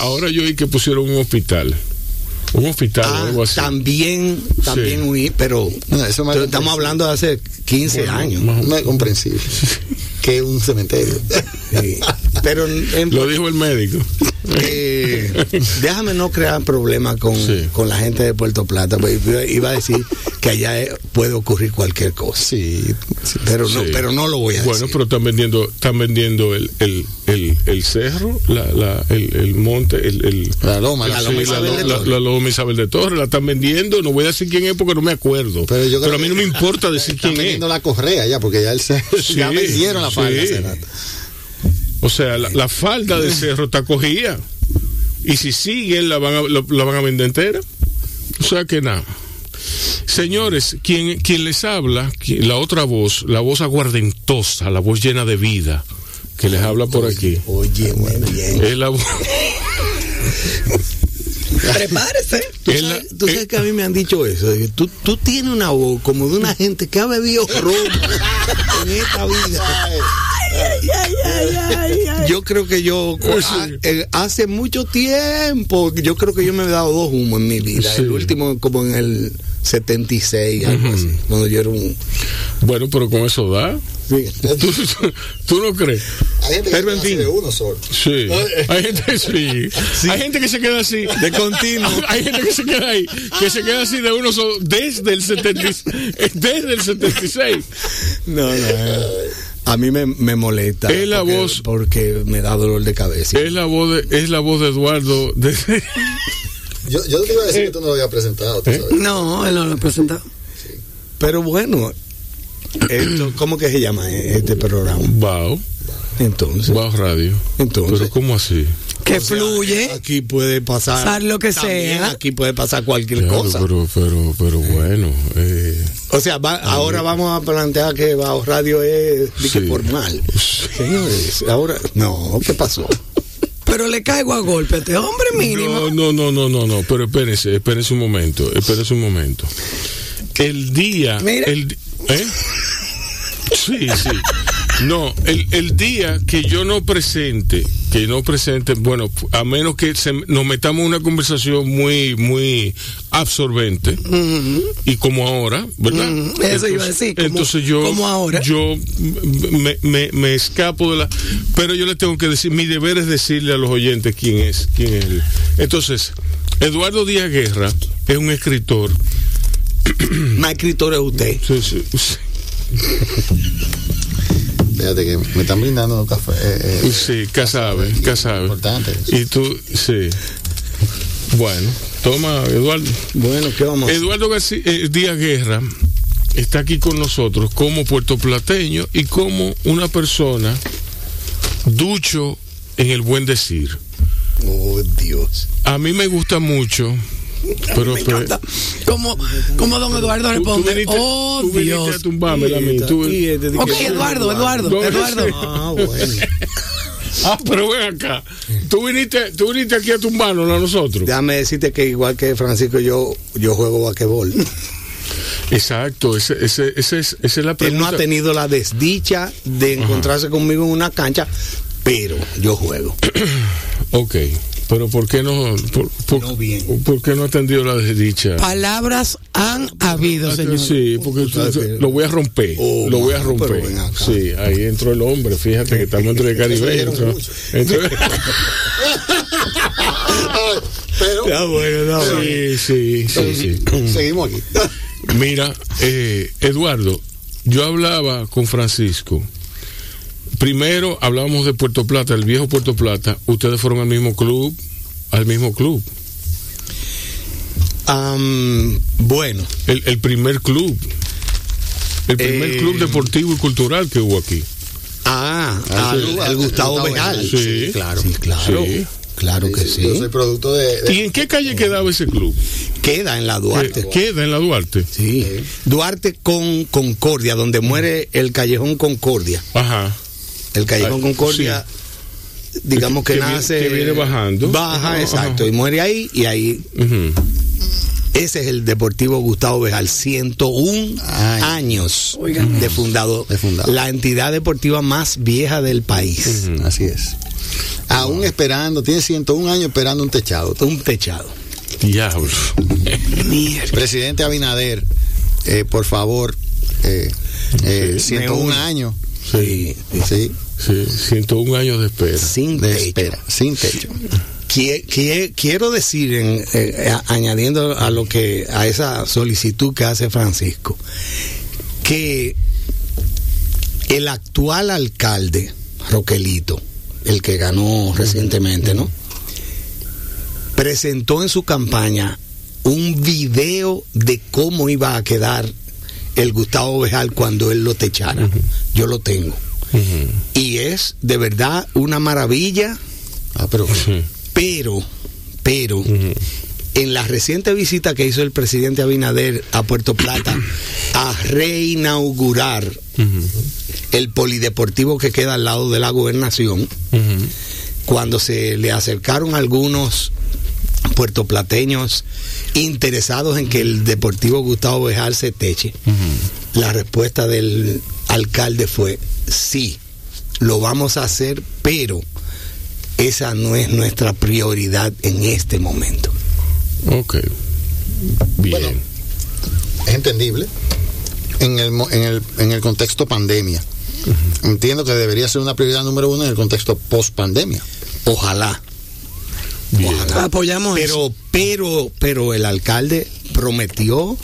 Ahora yo vi que pusieron un hospital. Un hospital o Ah, algo así. también, también Sí. huí, pero No, eso me- estamos hablando de hace 15 años. más o No es comprensible. [LAUGHS] que un cementerio. Pero en- Lo dijo el médico. eh, déjame no crear problemas con, Sí. con la gente de Puerto Plata, pues, iba- a decir que allá eh, puede ocurrir cualquier cosa. Sí, sí. Pero no, pero no lo voy a Bueno, decir. pero están vendiendo, están vendiendo el, el, el, el cerro, la, la, el, el monte, el, el- La loma, La loma Isabel de Torres. la loma Isabel de Torres, la están vendiendo, no voy a decir quién es porque no me acuerdo. Pero Pero, yo creo a mí no me importa decir Están quién es. vendiendo la correa ya, porque ya, el, ce- Sí, ya vendieron la falda. O sea, la, la falda del cerro está cogida. Y si siguen, la van a, la, la van a vender entera. O sea que nada. Señores, quien, quien les habla, quien- la otra voz, la voz aguardentosa, la voz llena de vida, que les habla por aquí, Oye, muy bien. es la voz. [LAUGHS] Prepárese. Tú es sabes, la- tú sabes eh, que a mí me han dicho eso. de que Tú, tú tienes una voz como de una gente que ha bebido romo [LAUGHS] en esta vida. Yo creo que yo [LAUGHS] ah, eh, hace mucho tiempo, yo creo que yo me he dado dos humos en mi vida. Sí. El último como en el 76, algo así, cuando yo era un... Bueno, pero con eso da. sí. ¿Tú, [LAUGHS] tú- tú no crees? Hay gente que Pero, en fin. de uno solo. Sí. Hay gente, sí. Hay gente que se queda así. De continuo. [LAUGHS] Hay gente que se queda ahí. Que se queda así de uno solo desde el, 70 desde el 76. No, no. Eh, A mí me, me molesta. Es la porque, voz- Porque me da dolor de cabeza. Es la voz de, es la voz de Eduardo. [LAUGHS] de- Yo, yo te iba a decir que tú no lo habías presentado, tú ¿Eh? sabes. No, él no lo ha presentado. Pero bueno, esto, ¿cómo que se llama este programa? Bao. Entonces, Bao Radio. Entonces. Pero ¿cómo así? Que o sea, fluye. Aquí puede pasar. Pasar lo que también sea. Aquí puede pasar cualquier Claro, cosa. pero, pero, pero bueno. eh, O sea, va- ahora vamos a plantear que Bajo Radio es Sí. formal. Señores, ahora. No, ¿qué pasó? Pero le caigo a golpe a este hombre mínimo. No, no, no, no, no, no, pero espérense, espérense un momento, espérense un momento. El día, Mira. el, ¿eh? Sí, sí. No, el, el día que yo no presente, que no presente, bueno, a menos que se- nos metamos en una conversación muy, muy absorbente, y como ahora, ¿verdad? Eso iba a decir, como- entonces yo, como ahora. yo me, me- me escapo de la, pero yo le tengo que decir, mi deber es decirle a los oyentes quién es, quién es él. Entonces, Eduardo Díaz Guerra es un escritor. Más escritor es usted. Sí, sí, sí. Fíjate que me están brindando café. eh, eh, Sí, Casabe, Casabe. Importante. Y tú, sí. Bueno, toma, Eduardo. Bueno, ¿qué vamos a hacer? Eduardo García, eh, Díaz Guerra está aquí con nosotros como puertoplateño y como una persona ducho en el buen decir. Oh, Dios. A mí me gusta mucho, pero, Me pero-. Como, como don Eduardo tú, tú responde. viniste, oh, tú viniste Dios. a tumbármela a mí. tú- Y este Ok, Eduardo, Eduardo, Eduardo. Ah, bueno. [LAUGHS] Ah, pero ven acá. Tú viniste, tú viniste aquí a tumbarnos a nosotros. Déjame decirte que igual que Francisco, yo, yo juego basquetbol. Exacto, ese, ese, ese es, esa es la Él no pregunta. ha tenido la desdicha de encontrarse conmigo en una cancha, pero yo juego. [CLEARS THROAT] Ok. Pero ¿por qué no, por, por- No bien. ¿por qué no atendió la desdicha? Palabras han habido, señor. Sí, porque lo voy a romper. Oh, lo voy a romper. Sí, ahí entró el hombre. Fíjate que estamos entre [LAUGHS] el Caribe. Entró, [LAUGHS] entró- [LAUGHS] Pero Está bueno, está bueno. sí, sí, sí, sí. seguimos aquí. Mira, eh, Eduardo, yo hablaba con Francisco. Primero hablábamos de Puerto Plata, el viejo Puerto Plata. Ustedes fueron al mismo club, al mismo club. Bueno, El, el primer club. El primer Eh, club deportivo y cultural que hubo aquí. ah, Ah, al, Gustavo Gustavo. Sí. claro, sí, claro. Sí. Claro que sí. Yo soy producto de. de- ¿Y en qué calle quedaba ese club? Queda en la Duarte. Eh, Queda en la Duarte. Sí. Duarte con Concordia, donde muere el Callejón Concordia. Ajá. El Callejón Ah, Concordia, digamos que, Que viene- nace. que viene bajando. Baja, exacto. ajá. Y muere ahí, y ahí. Ese es el Deportivo Gustavo Bejal, 101 Ay. años Oigan. de fundado. De fundado. La entidad deportiva más vieja del país. Así es. Aún esperando, tiene 101 años esperando un techado. Un techado. Diablo. Presidente Abinader, eh, por favor, eh, eh, Sí, 101 me une. años. Sí. Sí, Sí, 101 años de espera. Sin de techo. espera, sin techo. Quie- quie- quiero decir, en- eh, a- añadiendo a lo que a esa solicitud que hace Francisco, que el actual alcalde Roquelito, el que ganó recientemente, ¿no? Presentó en su campaña un video de cómo iba a quedar el Gustavo Bejal cuando él lo techara. Yo lo tengo. Y es de verdad una maravilla. Ah, pero pero, pero, en la reciente visita que hizo el presidente Abinader a Puerto Plata a reinaugurar el polideportivo que queda al lado de la gobernación, cuando se le acercaron algunos puertoplateños interesados en que el Deportivo Gustavo Bejal se teche, la respuesta del alcalde fue sí, lo vamos a hacer, pero esa no es nuestra prioridad en este momento. Ok. Bien. Bueno. es entendible en el, en el, en el contexto pandemia. Entiendo que debería ser una prioridad número uno en el contexto post pandemia. Ojalá. Bien. Apoyamos eso. Pero, pero, pero el alcalde prometió,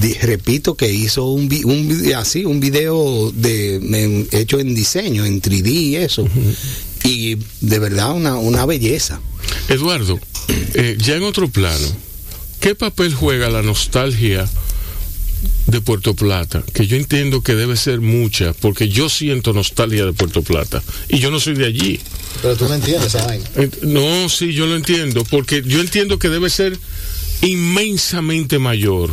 di- repito, que hizo un, vi- un así, un video de, en- hecho en diseño, en 3D y eso. Y de verdad una, una belleza. Eduardo, eh, ya en otro plano, ¿qué papel juega la nostalgia de Puerto Plata? Que yo entiendo que debe ser mucha, porque yo siento nostalgia de Puerto Plata y yo no soy de allí. Pero tú no entiendes esa vaina. No, sí, yo lo entiendo, porque yo entiendo que debe ser inmensamente mayor.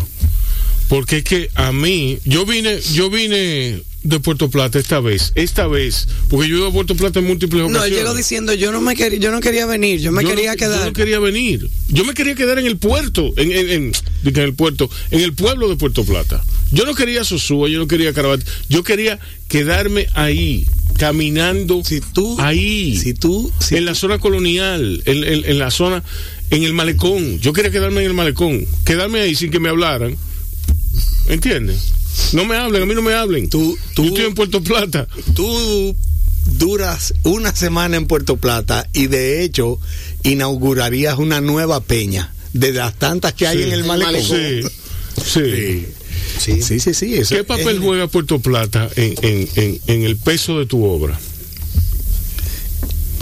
Porque es que a mí, yo vine, yo vine de Puerto Plata esta vez, esta vez, porque yo he ido a Puerto Plata en múltiples No, él ocasiones. llegó diciendo, yo no me quería, yo no quería venir, yo me Yo quería no, quedar. Yo no quería venir. Yo me quería quedar en el puerto, en, en, en- el puerto, en el pueblo de Puerto Plata. Yo no quería Sosúa, yo no quería Carabat, yo quería quedarme ahí, caminando Si tú, ahí, si tú, si en la zona colonial, en la zona, en el malecón. Yo quería quedarme en el malecón, quedarme ahí sin que me hablaran. ¿Entiendes? No me hablen, a mí no me hablen. Tú- tú- yo estoy en Puerto Plata. tú duras una semana en Puerto Plata y de hecho inaugurarías una nueva peña de las tantas que hay Sí. en el malecón. Sí, sí. Sí, sí, sí. sí, eso ¿Qué es- papel juega Puerto Plata en, en- en- en el peso de tu obra?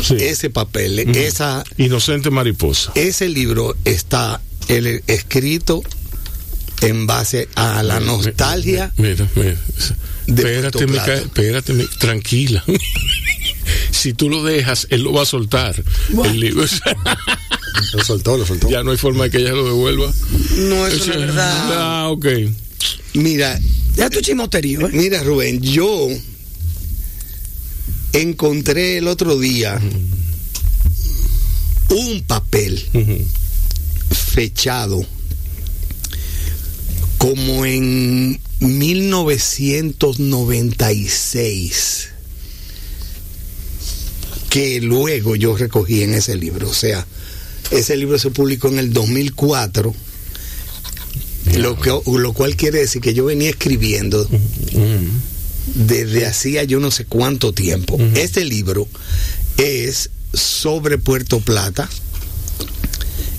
Sí. Ese papel, esa, Inocente mariposa. ese libro está el- escrito en base a la nostalgia. Mira, mira. de Espérate, Mica- espérate, mi- tranquila. [LAUGHS] si tú lo dejas, él lo va a soltar. El libro. [LAUGHS] Lo soltó, lo soltó. ya no hay forma de que ella lo devuelva. No, eso no es verdad. Ah, ok. Mira, Ya tu chimoterío, ¿eh? mira Rubén, yo encontré el otro día un papel fechado como en 1996 que luego yo recogí en ese libro. O sea, ese libro se publicó en el 2004, lo, que, lo cual quiere decir que yo venía escribiendo desde hacía yo no sé cuánto tiempo. Este libro es sobre Puerto Plata.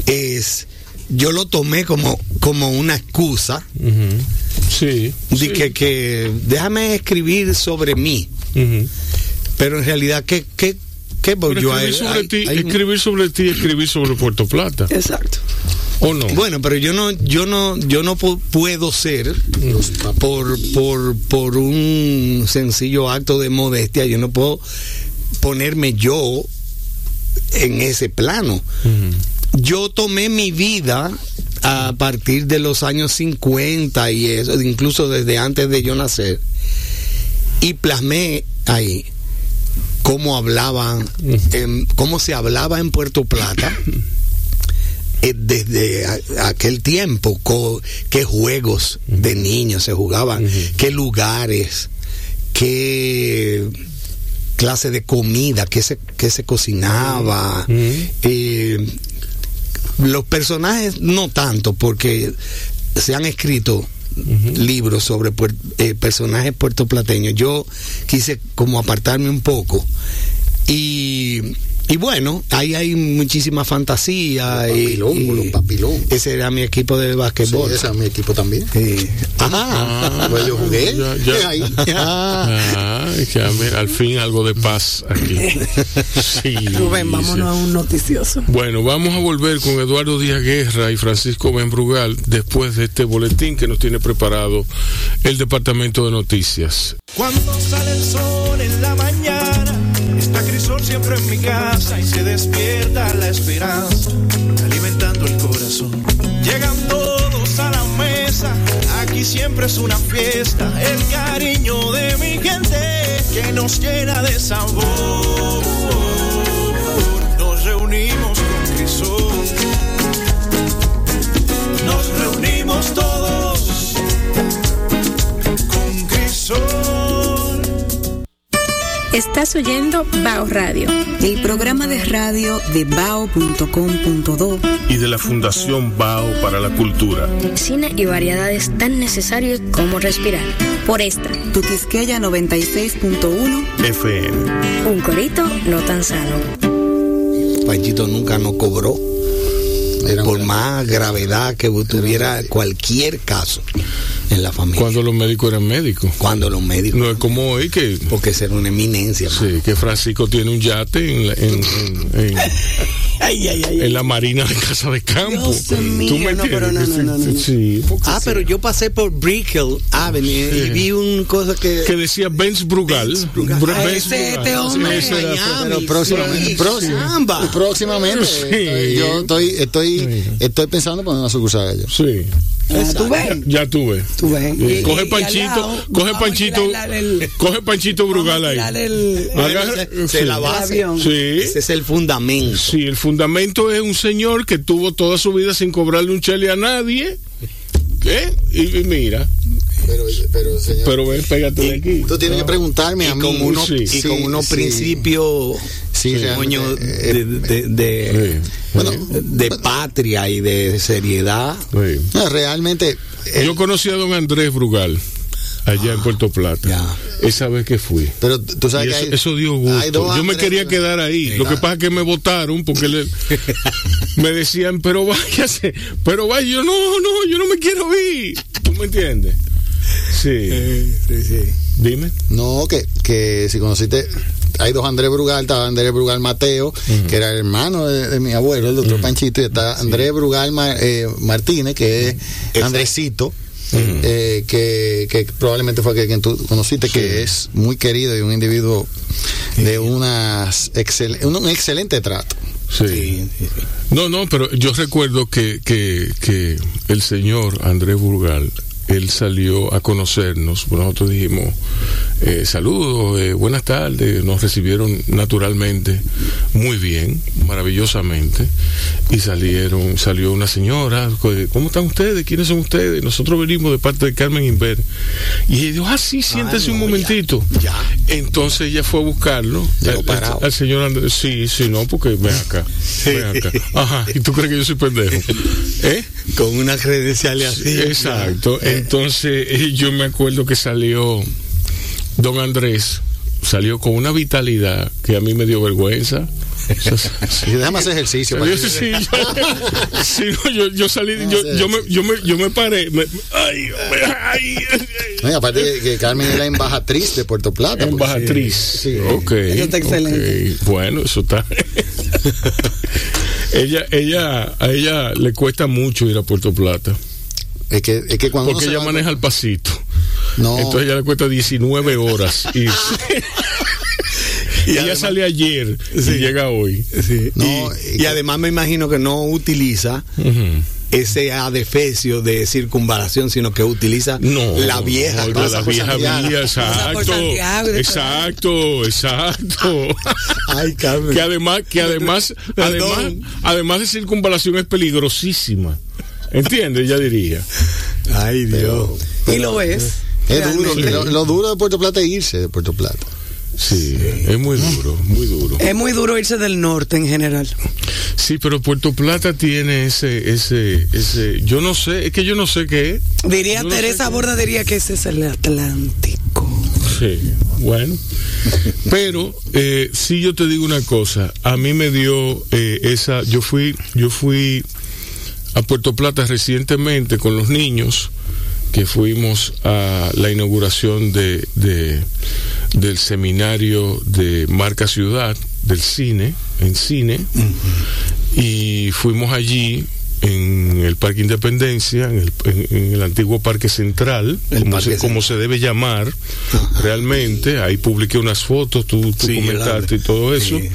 Es yo lo tomé como, como una excusa. Sí. De sí. que, que déjame escribir sobre mí. Pero en realidad, ¿qué, qué, qué voy Pero yo a escribir sobre ti, hay escribir sobre ti, escribir sobre Puerto Plata, Exacto. ¿o no? Bueno, pero yo no, yo no, yo no pu- puedo ser por, por, por un sencillo acto de modestia, yo no puedo ponerme yo en ese plano. Yo tomé mi vida a partir de los años 50 y eso, incluso desde antes de yo nacer, y plasmé ahí cómo hablaban, cómo se hablaba en Puerto Plata eh, desde aquel tiempo, qué juegos de niños se jugaban, qué lugares, qué clase de comida, qué se, qué se cocinaba. eh, los personajes no tanto, porque se han escrito libros sobre puer- eh, personajes puertoplateños. Yo quise como apartarme un poco. Y, y bueno, ahí hay muchísima fantasía. Los y- papilón, y los papilón. Ese era mi equipo de Sí, basquetbol. ese es mi equipo también. Sí. Ah, Pues yo jugué. ya, ya. [LAUGHS] Ahí. [LAUGHS] Ah, ya, mira, al fin algo de paz aquí. [LAUGHS] Sí, Rubén, sí. vámonos a un noticioso. Bueno, vamos a volver con Eduardo Díaz Guerra y Francisco Benbrugal después de este boletín que nos tiene preparado el Departamento de Noticias. Cuando sale el sol en la mañana, está Crisol siempre en mi casa y se despierta la esperanza, alimentando el corazón. Llegan todos a la mesa, aquí siempre es una fiesta, el cariño de mi gente que nos llena de sabor. Nos reunimos con Crisol, nos reunimos todos con Crisol. Estás oyendo Bao Radio. El programa de radio de bao.com.do Y de la Fundación Bao para la Cultura. Cine y variedades tan necesarios como respirar. Por esta, Tu Quisqueya 96.1 FM. Un corito no tan sano. Panchito nunca nos cobró. Era por más gravedad que tuviera cualquier caso en la familia. Cuando los médicos eran médicos. Cuando los médicos. No es como hoy que, Porque ser una eminencia. mano. sí, que Francisco tiene un yate en la, en, en- en- [LAUGHS] Ay, ay, ay. en la marina de Casa de Campo. Dios mío, ¿Tú me no, pero no, entiendes? no, no, no. Sí, porque Ah, pero yo pasé por Brickell Avenue y vi un cosa que. que decía Benz Brugal. Brugal. Br- Ah, Benz ese Brugal. este hombre. Era- Miami, Pero próximamente, sí, próximo- caramba. próximamente. Sí. estoy- Yo estoy, estoy, estoy pensando en poner una sucursal allá. Sí, Ah, ¿Tú ves? ya tuve. Tú ves. Y- coge Panchito, lado, coge Panchito, el- coge Panchito Brugal ahí. el- es la base. Sí. Ese es el fundamento. Sí, el fundamento es un señor que tuvo toda su vida sin cobrarle un chele a nadie. ¿Qué? Y, y mira, Pero, pero señor. pero ven, pégate de aquí. tú tienes que preguntarme Y a mí. con unos, sí. y con unos sí. principios Sí, de, de, de- Sí. Bueno, de patria y de seriedad. Sí. no, realmente. eh, Yo conocí a don Andrés Brugal allá en Puerto Plata. ya. Esa vez que fui. pero tú sabes que hay- eso dio gusto. Yo me quería quedar ahí. Lo que pasa es que me votaron porque le- [LAUGHS] me decían, pero váyase, pero vaya. Yo no, no, yo no me quiero ir. ¿Tú me entiendes? Sí. Dime. No, que, que si conociste, hay dos Andrés Brugal, estaba Andrés Brugal Mateo, que era el hermano de, de mi abuelo, el doctor Panchito, y está Andrés Brugal Ma- eh, Martínez, que es Andresito. eh, que, que probablemente fue quien tú conociste, que es muy querido y un individuo de unas excel- un, un excelente trato. Sí. No, no, pero yo recuerdo que, que, que el señor Andrés Burgal él salió a conocernos. Nosotros dijimos, eh, saludos, eh, buenas tardes. Nos recibieron naturalmente muy bien, maravillosamente. Y salieron, salió una señora, ¿cómo están ustedes? ¿Quiénes son ustedes? Nosotros venimos de parte de Carmen Inver. Y ella dijo, ah, sí, siéntese un momentito. ya, ya. Entonces ella fue a buscarlo. Llegó al- parado. al, señor Andrés. Sí, sí, no, porque ven acá. Ven acá. [LAUGHS] Ajá, ¿y tú crees que yo soy pendejo? [LAUGHS] ¿Eh? Con una credencial así. Exacto. Entonces eh, yo me acuerdo que salió don Andrés, salió con una vitalidad que a mí me dio vergüenza. [LAUGHS] Y déjame hacer ejercicio. Sí, yo, sí, no, yo, yo salí, yo, yo, me, yo, me, yo me paré. me- ay, ay, ay, No, y aparte que Carmen es la embajatriz de Puerto Plata. Embajatriz. Sí. Ok. Eso está excelente. Bueno, eso está. [LAUGHS] ella, ella, a ella le cuesta mucho ir a Puerto Plata. Es que, es que cuando Porque ella va- maneja el pasito. No. Entonces ella le cuesta 19 horas irse. [LAUGHS] y ella sale ayer y Sí. llega hoy. Sí. No, y, y además me imagino que no utiliza ese adefesio de circunvalación, sino que utiliza No, la vieja. no, la vieja vía, exacto, y exacto, exacto. [LAUGHS] Ay, Carmen. que además, que además, además, además de circunvalación es peligrosísima. ¿Entiendes? Ya diría. Ay, Dios. Y lo es. Es duro. Lo, lo duro de Puerto Plata es irse de Puerto Plata. Sí, es muy duro, muy duro. Es muy duro irse del norte en general. Sí, pero Puerto Plata tiene ese, ese, ese, yo no sé, es que yo no sé qué es. Diría Yo no sé Teresa qué- Borda, diría que ese es el Atlántico. Sí, bueno. Pero eh, sí yo te digo una cosa, a mí me dio eh, esa, yo fui, yo fui a Puerto Plata recientemente con los niños que fuimos a la inauguración de, de- del seminario de Marca Ciudad del cine en cine. Y fuimos allí en el Parque Independencia, en el, en- en el antiguo Parque Central, El como, Parque se, como se debe llamar [LAUGHS] realmente. Ahí publiqué unas fotos, tú, tú Sí, comentaste y todo eso. Sí.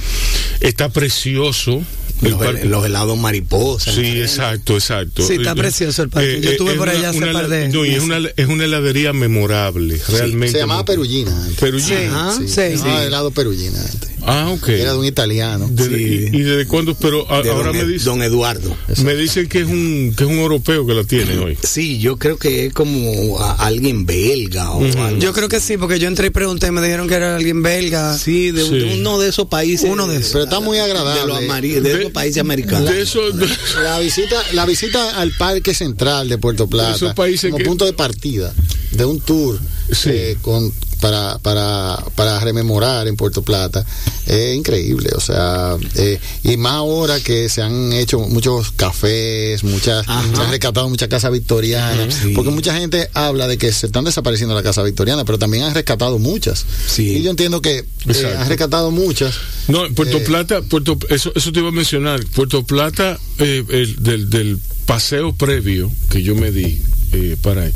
Está precioso. El Los, parque- los helados mariposa. Sí, exacto, exacto. Sí, está precioso el parque. Yo eh, estuve es por una- allá hace una par de no, y es una, es una heladería memorable, realmente. Se llamaba Perullina. antes. Perullina. Ajá. Sí, sí. se llamaba helado Perullina. antes. Ah, ok. Era de un italiano. Sí. y, y desde cuándo? Pero a- de ahora don, me dicen, don Eduardo. me dicen que es un que es un europeo que la tiene hoy. Sí, yo creo que es como a- alguien belga o algo Yo creo que sí, porque yo entré y pregunté y me dijeron que era alguien belga. Sí, de, Sí. de uno de esos países. Uno de esos. Pero está muy agradable. De, los de esos países americanos. De eso, de- La visita, la visita al Parque Central de Puerto Plata Esos países como que- punto de partida de un tour Sí. eh, con para, para, para rememorar en Puerto Plata es increíble, o sea, eh, y más ahora que se han hecho muchos cafés, muchas, Ajá. se han rescatado muchas casas victorianas, Sí. porque mucha gente habla de que se están desapareciendo las casas victorianas, pero también han rescatado muchas. Sí. Y yo entiendo que eh, han rescatado muchas. no, en Puerto Eh, Plata, Puerto, eso, eso te iba a mencionar. Puerto Plata, eh, el, del, del paseo previo que yo me di eh, para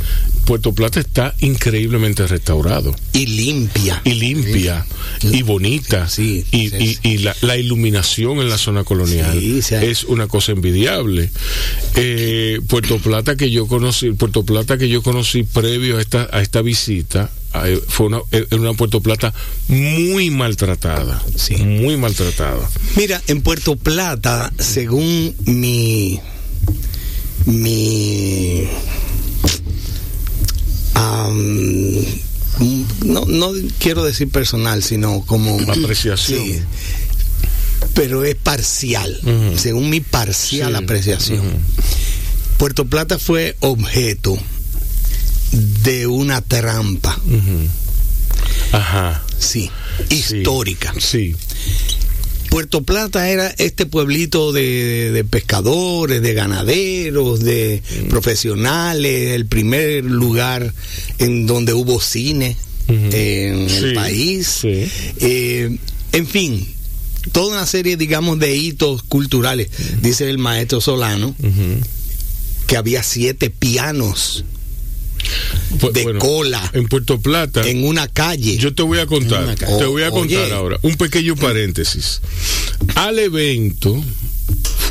Puerto Plata está increíblemente restaurado Y limpia. y limpia y bonita Sí, y, sí, y- sí. y la, la iluminación en la zona colonial es una cosa envidiable Eh, Puerto Plata que yo conocí Puerto Plata que yo conocí previo a esta a esta visita eh, fue una, eh, una Puerto Plata muy maltratada Sí. muy maltratada Mira, en Puerto Plata, según mi. mi. No, no quiero decir personal, sino como. Apreciación. Sí. pero es parcial, según mi parcial Sí. apreciación. Puerto Plata fue objeto de una trampa, ajá sí, Sí. histórica. sí Puerto Plata era este pueblito de, de pescadores, de ganaderos, de Mm. profesionales, el primer lugar en donde hubo cine en el país. sí. Eh, en fin, toda una serie, digamos, de hitos culturales. Dice el maestro Solano que había siete pianos de bueno, cola en Puerto Plata en una calle. Yo te voy a contar, te voy a contar oye. ahora, un pequeño paréntesis. Al evento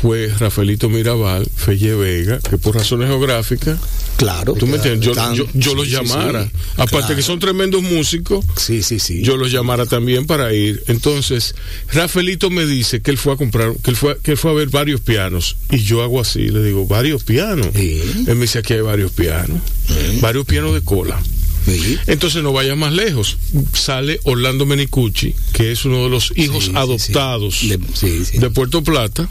fue Rafaelito Mirabal, Felle Vega, que por razones geográficas Claro. ¿Tú me entiendes? Yo, Tan- yo, yo sí, los llamara. sí. Aparte Claro. que son tremendos músicos, Sí, sí, sí. yo los llamara también para ir. Entonces, Rafaelito me dice que él fue a comprar, que él fue, que él fue a ver varios pianos. Y yo hago así, le digo, ¿varios pianos? Él me dice, aquí hay varios pianos. Varios pianos de cola. Sí. Entonces no vayas más lejos. Sale Orlando Menicucci, que es uno de los hijos Sí, adoptados sí. De- Puerto Plata.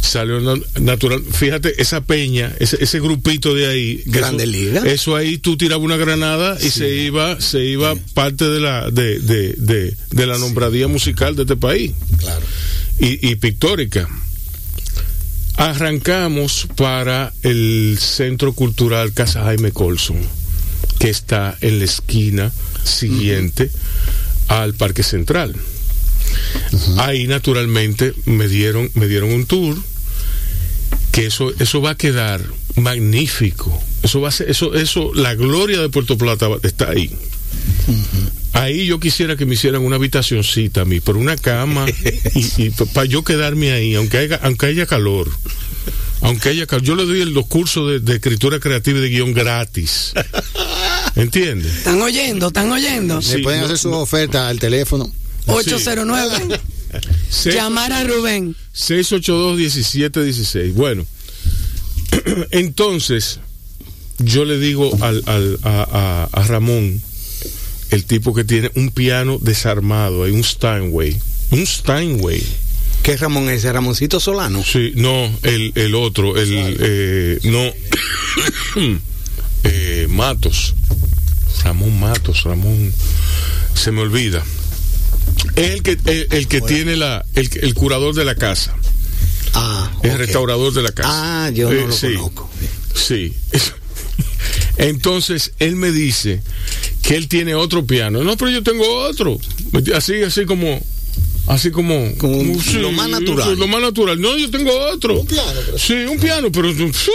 Sale Orlando- natural. Fíjate, esa peña, ese, ese grupito de ahí. Grande eso, Liga. Eso ahí tú tirabas una granada y se iba, se iba parte de la, de, de, de, de la nombradía musical de este país Claro. y, y pictórica. Arrancamos para el Centro Cultural Casa Jaime Colson, que está en la esquina siguiente al Parque Central. Ahí naturalmente me dieron, me dieron un tour que eso, eso va a quedar magnífico. Eso va a ser, eso, eso, la gloria de Puerto Plata está ahí. Ahí yo quisiera que me hicieran una habitacioncita a mí, por una cama y, para yo quedarme ahí, aunque haya, aunque haya calor. Aunque haya calor. Yo le doy el- los cursos de, de escritura creativa y de guion gratis. [LAUGHS] ¿Entiendes? ¿Están oyendo? ¿Están oyendo? Le Sí, pueden no, hacer su oferta al teléfono. 809. Seis- Llamar a Rubén. 682-1716. Bueno, [CLEARS THROAT] entonces yo le digo al, al- a, a- a Ramón, el tipo que tiene un piano desarmado, hay un Steinway. Un Steinway. ¿Qué Ramón es? ¿Ramoncito Solano? Sí, no, el, el otro, el. eh, no. [COUGHS] eh, Matos. Ramón Matos, Ramón. Se me olvida. Es el que, el, el que tiene la. El, el curador de la casa. Ah, El restaurador de la casa. Ah, yo no Eh, lo sí, conozco. Sí. [LAUGHS] Entonces él me dice que él tiene otro piano. No, pero yo tengo otro. Así, así como. Así como. Como lo más natural. Lo más natural. No, yo tengo otro. Un piano, pero- Sí, un piano, pero. uf.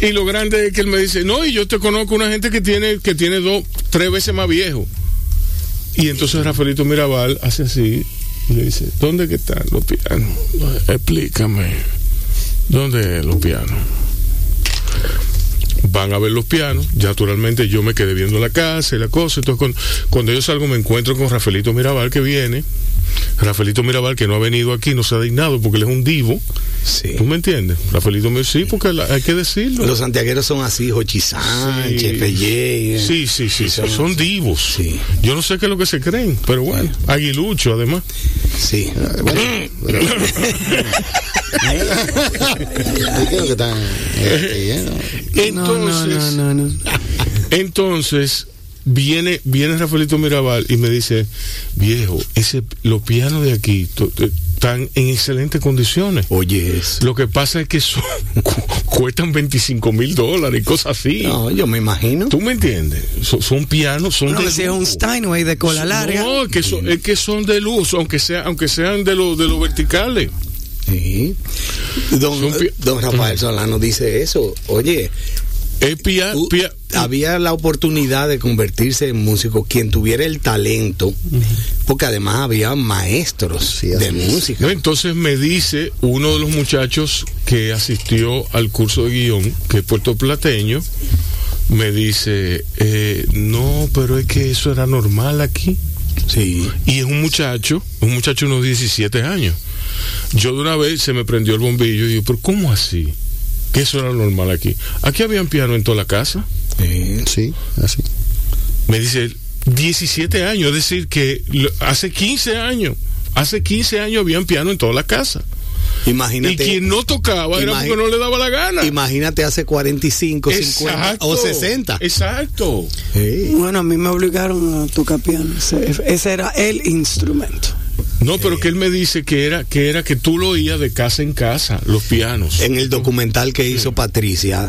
Y lo grande es que él me dice, no, y yo te conozco una gente que tiene, que tiene dos, tres veces más viejo. Y entonces Rafaelito Mirabal hace así y le dice, ¿dónde que están los pianos? Explícame. ¿Dónde los pianos? Van a ver los pianos, naturalmente yo me quedé viendo la casa y la cosa, entonces cuando, cuando yo salgo me encuentro con Rafaelito Mirabal que viene, Rafaelito Mirabal que no ha venido aquí, no se ha dignado porque él es un divo, Sí. ¿tú me entiendes? Rafaelito me sí, porque la- hay que decirlo. Los santiagueros son así, Jochi Sánchez. Sí, sí, sí, son, son divos. Sí. Yo no sé qué es lo que se creen, pero bueno, aguilucho además. Sí. ¿Y qué es lo que están eh, [LAUGHS] eh? Entonces, entonces viene viene Rafaelito Mirabal y me dice, viejo, ese los pianos de aquí están en excelentes condiciones. Oye, es- Lo que pasa es que son, [LAUGHS] cu- cuestan 25 mil dólares y cosas así. No, yo me imagino. ¿Tú me entiendes? Son, son pianos, son No, de un. Steinway de cola larga. No, es que son, es que son de luz, aunque sea, aunque sean de los de los verticales. Sí. Don, don Rafael Solano dice eso. Oye, Pia- había la oportunidad de convertirse en músico quien tuviera el talento, porque además había maestros Sí, de música. No, entonces me dice uno de los muchachos que asistió al curso de guion, que es puertoplateño, me dice, eh, no, pero es que eso era normal aquí. Sí. Y es un muchacho, un muchacho de unos 17 años. Yo de una vez se me prendió el bombillo y digo, pero ¿cómo así? Que eso era normal aquí. Aquí habían piano en toda la casa. Sí. Sí, así. Me dice, 17 años, es decir, que hace 15 años, hace 15 años habían piano en toda la casa. Imagínate. Y quien no tocaba era porque no le daba la gana. Imagínate hace 45, 50 Exacto. o 60. Exacto. Sí. Bueno, a mí me obligaron a tocar piano. Ese, ese era el instrumento. No, pero que él me dice que era que era que tú lo oías de casa en casa, los pianos. En el documental que hizo Patricia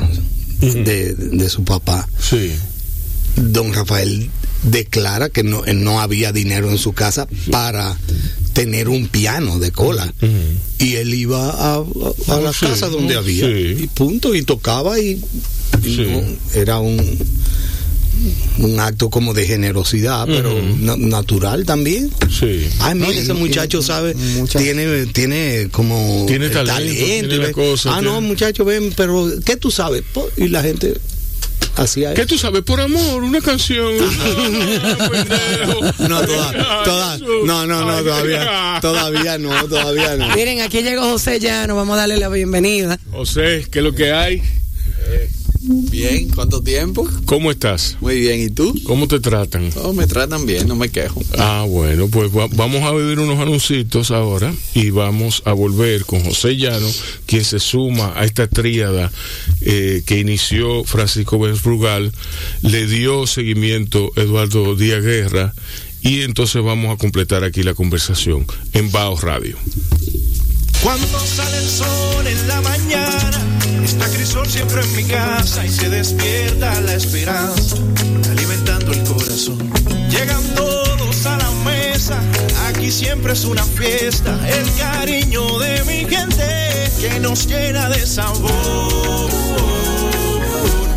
de, de su papá, Sí. don Rafael declara que no, no había dinero en su casa para tener un piano de cola. Y él iba a, a- a la Sí, casa donde había sí. y punto, y tocaba y, y Sí. no, era un un acto como de generosidad, pero na- natural también. Sí. Ay, mira, No, ese muchacho sabe, tiene, tiene como Tiene talento, tiene cosa, ah, tiene- no, muchacho, ven, pero ¿qué tú sabes? Y la gente hacía ¿Qué eso. tú sabes? Por amor, una canción. [LAUGHS] No, toda- toda- no, no, no, todavía, todavía no, todavía no. Miren, aquí llegó José Llano, vamos a darle la bienvenida. José, ¿qué es lo que hay? Bien, ¿cuánto tiempo? ¿Cómo estás? Muy bien, ¿y tú? ¿Cómo te tratan? Oh, me tratan bien, no me quejo. Ah, bueno, pues va- vamos a vivir unos anuncios ahora y vamos a volver con José Llano, quien se suma a esta tríada eh, que inició Francisco Benz Brugal, le dio seguimiento Eduardo Díaz Guerra y entonces vamos a completar aquí la conversación en Baos Radio. Cuando sale el sol en la mañana, está Crisol siempre en mi casa y se despierta la esperanza, alimentando el corazón. Llegan todos a la mesa, aquí siempre es una fiesta, el cariño de mi gente que nos llena de sabor.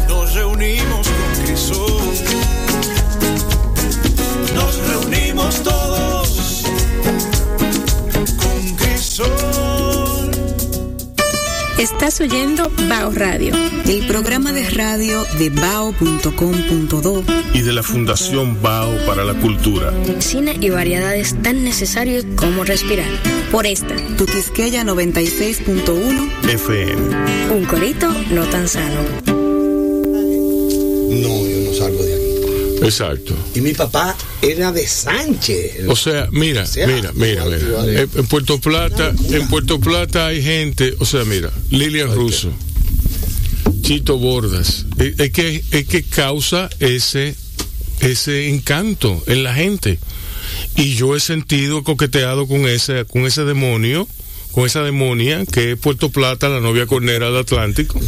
Nos reunimos Estás oyendo Bao Radio. El programa de radio de bao.com.do Y de la Fundación Bao para la Cultura. Cine y variedades tan necesarios como respirar. Por esta, Tu Quisqueya 96.1 FM. Un corito no tan sano. No, Exacto. Y mi papá era de Sánchez. O sea, mira, sea, mira, mira, igual, mira. igual. En, Puerto Plata, en Puerto Plata hay gente, o sea, mira, Lilian Russo, Chito Bordas, es, es que es que causa ese ese encanto en la gente. Y yo he sentido coqueteado con ese con ese demonio, con esa demonia que es Puerto Plata, la novia cornera del Atlántico.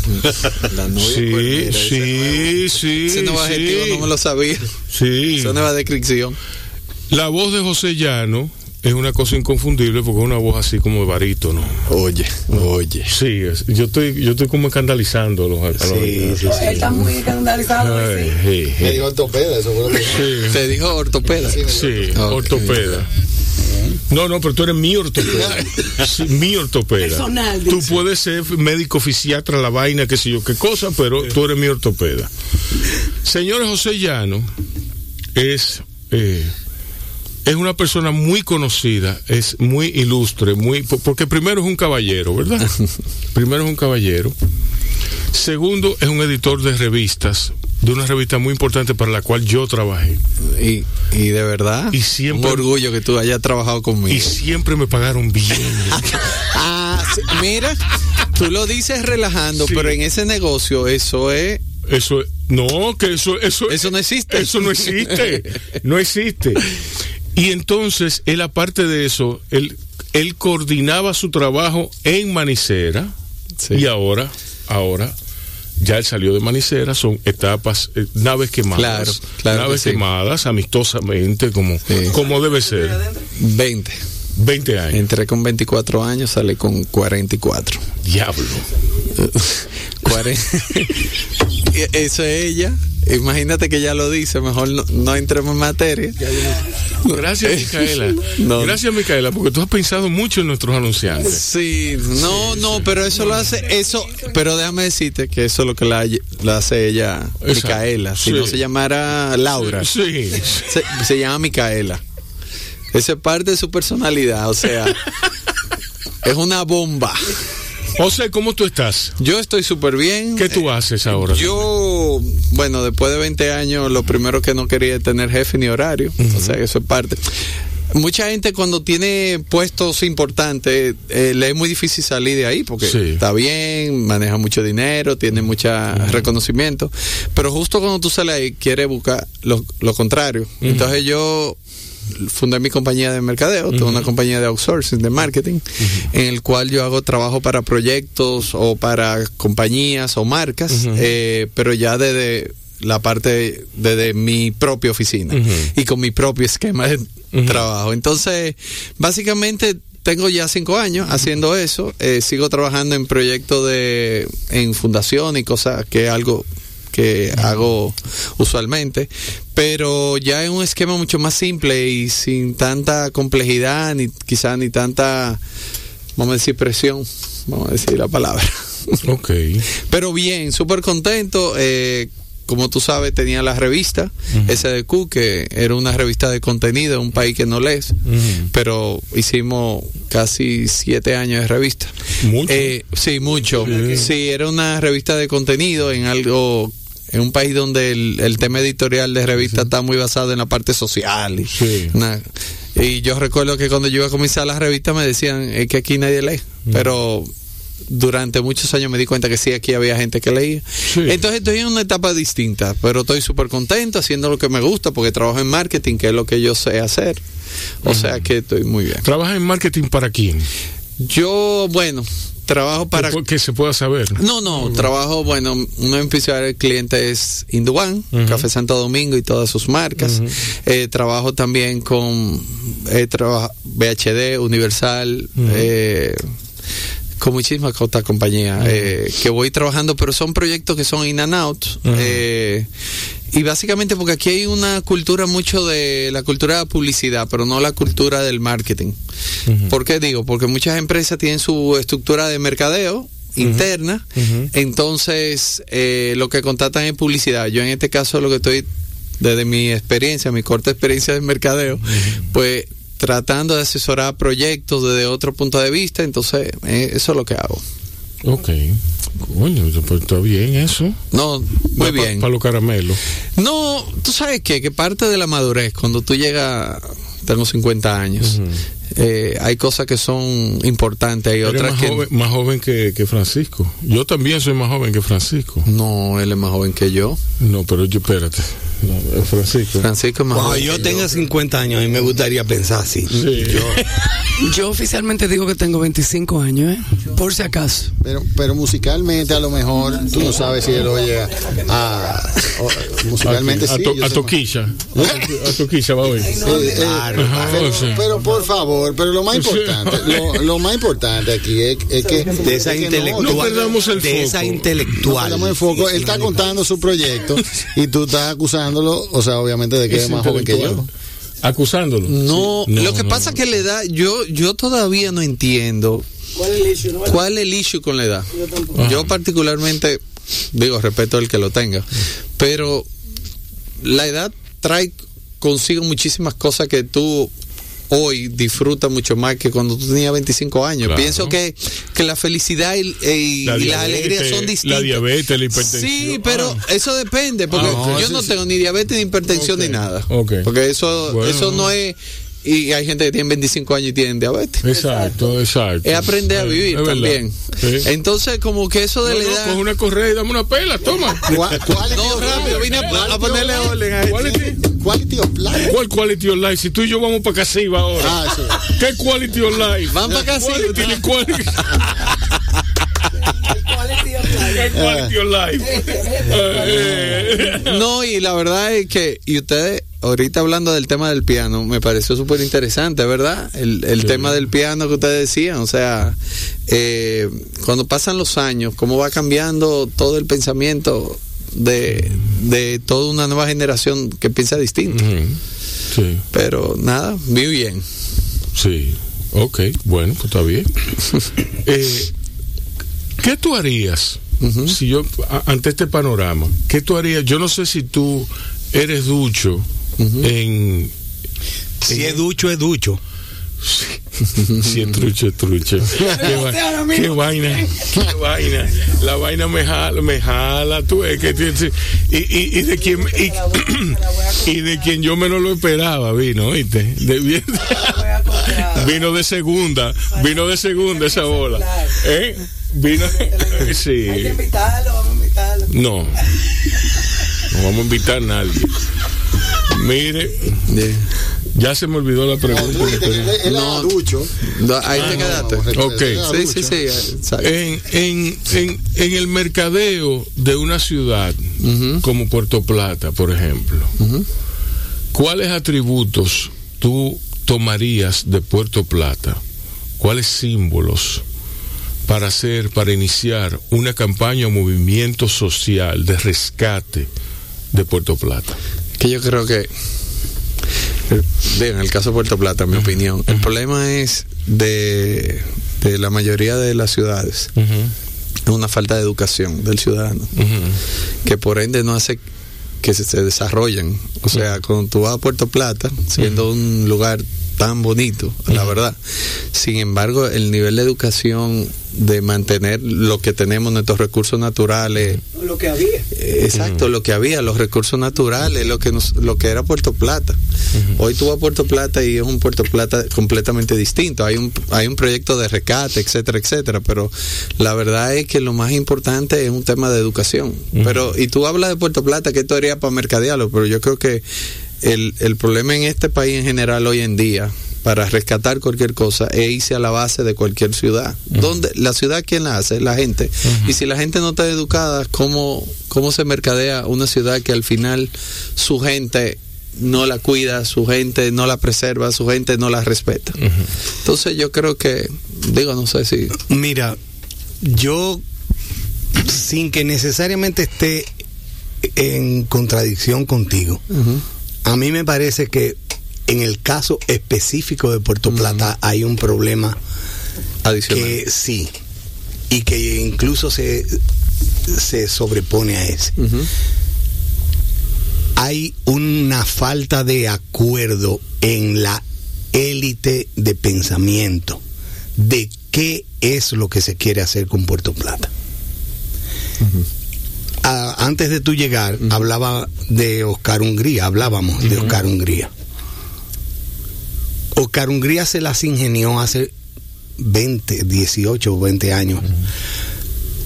La novia Sí, cuernera, ese sí, nuevo- sí, Ese nuevo adjetivo sí. no me lo sabía. Sí. Esa nueva descripción. La voz de José Llano es una cosa inconfundible porque es una voz así como de barítono. Oye, oye. Sí, es- yo estoy yo estoy como escandalizando a los, Sí, sí, sí. Está muy escandalizado. Ay, sí, sí. Me dijo ortopeda, eso fue lo que Sí, Te dijo ortopeda. sí, Ok. ortopeda. No, no, pero tú eres mi ortopeda. [LAUGHS] Mi ortopeda. Personal, Tú dice. puedes ser médico fisiatra, la vaina, qué sé yo, qué cosa, pero tú eres mi ortopeda. Señor José Llano es, eh, es una persona muy conocida, es muy ilustre, muy po- porque primero es un caballero, ¿verdad? [LAUGHS] primero es un caballero. Segundo, es un editor de revistas, de una revista muy importante para la cual yo trabajé. Y, y de verdad, Y siempre- un orgullo que tú hayas trabajado conmigo. Y siempre me pagaron bien. [LAUGHS] Ah, mira, tú lo dices relajando, Sí. pero en ese negocio eso es... Eso, no, que eso, eso, Eso no existe. Eso no existe. No existe. Y entonces, él aparte de eso, él, él coordinaba su trabajo en Manicera. Sí. Y ahora, ahora, ya él salió de Manicera, son etapas, eh, naves quemadas. Claro, claro Naves que sí. quemadas, amistosamente, como, Sí. como debe ser. 20. 20 años. Entré con 24 años, salí con 44. Diablo. [LAUGHS] Cuaren- [LAUGHS] Eso es ella. Imagínate que ya lo dice, mejor no, no entremos en materia. Gracias, [LAUGHS] Micaela. No. Gracias, Micaela, porque tú has pensado mucho en nuestros anunciantes. Sí, no, no, pero eso lo hace, eso, pero déjame decirte que eso es lo que la, la hace ella, Exacto. Micaela. Si Sí. no se llamara Laura, Sí. se, se llama Micaela. Esa es parte de su personalidad, o sea, [LAUGHS] es una bomba. José, ¿cómo tú estás? Yo estoy súper bien. ¿Qué tú haces ahora? Yo, bueno, después de 20 años, lo primero que no quería es tener jefe ni horario. O sea, eso es parte. Mucha gente cuando tiene puestos importantes, eh, le es muy difícil salir de ahí porque Sí. está bien, maneja mucho dinero, tiene mucho reconocimiento, pero justo cuando tú sales ahí, quiere buscar lo, lo contrario. Entonces yo fundé mi compañía de mercadeo, tengo una compañía de outsourcing, de marketing, en el cual yo hago trabajo para proyectos o para compañías o marcas, eh, pero ya desde la parte desde mi propia oficina y con mi propio esquema de trabajo. Entonces, básicamente tengo ya cinco años haciendo eso, eh, sigo trabajando en proyectos de, en fundación y cosas que algo que hago usualmente, pero ya en un esquema mucho más simple y sin tanta complejidad, ni quizás ni tanta, vamos a decir, presión, vamos a decir la palabra. [LAUGHS] Ok. Pero bien, súper contento. Eh, como tú sabes, tenía la revista SDQ, que era una revista de contenido, un país que no lees, Ujú. pero hicimos casi siete años de revista. Mucho. Eh, sí, mucho. Sí. era una revista de contenido en algo, en un país donde el, el tema editorial de revista está muy basado en la parte social. Y, Sí. na- y yo recuerdo que cuando yo iba a comenzar la revista me decían, que aquí nadie lee, pero durante muchos años me di cuenta que sí, aquí había gente que leía. Sí. Entonces estoy en una etapa distinta, pero estoy súper contento haciendo lo que me gusta porque trabajo en marketing, que es lo que yo sé hacer. O sea que estoy muy bien. ¿Trabajas en marketing para quién? Yo, bueno, trabajo para... Que, se pueda saber. No, no, trabajo, bueno, uno de principales clientes es Induan. Café Santo Domingo y todas sus marcas. Eh, trabajo también con eh, traba- BHD, Universal, eh, con muchísimas otras compañías eh, que voy trabajando, pero son proyectos que son in and out. eh, y básicamente porque aquí hay una cultura mucho de la cultura de la publicidad, pero no la cultura del marketing. ¿Por qué digo? Porque muchas empresas tienen su estructura de mercadeo interna, entonces eh, lo que contratan es publicidad. Yo en este caso lo que estoy, desde mi experiencia, mi corta experiencia de mercadeo, pues tratando de asesorar proyectos desde otro punto de vista, entonces eh, eso es lo que hago. Ok. Coño, pues está bien eso. No, muy bien. Para los caramelos. No, tú sabes qué? que parte de la madurez, cuando tú llegas, tengo 50 años, eh, hay cosas que son importantes, hay otras más que... joven, más joven que, que Francisco. Yo también soy más joven que Francisco. No, él es más joven que yo. No, pero yo, espérate. No, Francisco. Francisco es más Cuando joven yo tenga 50 años, y me gustaría pensar así. Sí. Yo [LAUGHS] oficialmente digo que tengo 25 años, ¿eh? Por si acaso. Pero, pero musicalmente a lo mejor tú no sabes si él oye a, a- o- musicalmente a, sí. to- yo a Toquilla. A Toquilla va a oír. Eh, eh, pero por favor, pero lo más Sí. importante, lo, lo más importante aquí es, es que De esa es que no- intelectual. no perdamos el de foco. esa no intelectual. perdamos el foco. Él está contando su proyecto y tú estás acusándolo, o sea, obviamente de que es, Es más joven que yo. Acusándolo. No, Sí. No, lo que no, pasa no. que la edad, yo, yo todavía no entiendo cuál es el issue con la edad. Yo particularmente, digo, respeto el que lo tenga, pero la edad trae consigo muchísimas cosas que tú hoy disfrutas mucho más que cuando tú tenías 25 años. Claro. Pienso que, que la felicidad y, y- La y alegrías son distintas. La diabetes, la hipertensión. Sí, pero Ah. eso depende, porque Ah, no, yo no tengo ni diabetes ni hipertensión ni nada. Porque eso, Bueno. eso no es. Y hay gente que tiene 25 años y tienen diabetes. Exacto, exacto. Es aprender a vivir es también. Sí. Entonces, como que eso de No, la no, edad. coge una correa y dame una pela, toma. [LAUGHS] Cuál- No, rápido, vine a, a ponerle orden a esto. Quality, Quality of life. ¿Cuál quality of life? Si tú y yo vamos para Casiva ahora. Ah, sí. ¿Qué quality of life? Van pa' Casiva, [LAUGHS] [LAUGHS] ¿no? y la verdad es que, y ustedes, ahorita hablando del tema del piano, me pareció súper interesante, ¿verdad? El, el tema del piano que ustedes decían, o sea, eh, cuando pasan los años, cómo va cambiando todo el pensamiento de, de toda una nueva generación que piensa distinto. Sí, Pero nada, muy bien. sí. Ok, bueno, pues está bien. [LAUGHS] Eh, ¿Qué tú harías si yo, a- ante este panorama, qué tú harías? Yo no sé si tú eres ducho en... Si es ducho, es ducho. [LAUGHS] Si es trucho, es trucho. [LAUGHS] Qué, va- qué vaina, qué vaina. La vaina me jala, me jala, tú ves que y, y, y de quien y, [CLEARS THROAT] y de quien yo menos lo esperaba vino, ¿viste? De, [LAUGHS] vino de segunda, vino de segunda esa bola. ¿Eh? Vino [LAUGHS] sí. invitarlo, vamos a invitarlo. No. No vamos a invitar a nadie. Mire, ya se me olvidó la pregunta. Que No. ducho. No, ahí te quedaste. Ok. Sí, sí, sí. exacto. En, en, en, en el mercadeo de una ciudad como Puerto Plata, por ejemplo, ¿cuáles atributos tú tomarías de Puerto Plata? ¿Cuáles símbolos para hacer, para iniciar una campaña o movimiento social de rescate de Puerto Plata? Que yo creo que, en el caso de Puerto Plata, en mi opinión, el problema es de, de la mayoría de las ciudades. Es una falta de educación del ciudadano, que por ende no hace que se, se desarrollen. O sea, cuando tú vas a Puerto Plata, siendo un lugar tan bonito, la verdad. Sin embargo, el nivel de educación de mantener lo que tenemos, nuestros recursos naturales. Lo que había. Eh, Exacto, lo que había, los recursos naturales, lo que nos, lo que era Puerto Plata. Hoy tú vas a Puerto Plata y es un Puerto Plata completamente distinto. Hay un, hay un proyecto de rescate, etcétera, etcétera. Pero la verdad es que lo más importante es un tema de educación. Pero, y tú hablas de Puerto Plata, que esto haría para mercadearlo, pero yo creo que el, el problema en este país en general hoy en día para rescatar cualquier cosa es irse a la base de cualquier ciudad. donde La ciudad, ¿quién la hace? La gente. Y si la gente no está educada, ¿cómo, ¿cómo se mercadea una ciudad que al final su gente no la cuida, su gente no la preserva, su gente no la respeta? Entonces yo creo que, digo, no sé si... Mira, yo, sin que necesariamente esté en contradicción contigo, a mí me parece que en el caso específico de Puerto Plata hay un problema Adicional. que sí y que incluso se, se sobrepone a ese. Hay una falta de acuerdo en la élite de pensamiento de qué es lo que se quiere hacer con Puerto Plata. Antes de tú llegar, hablaba de Oscar Hungría, hablábamos de Oscar Hungría. Oscar Hungría se las ingenió hace 20, 18 o 20 años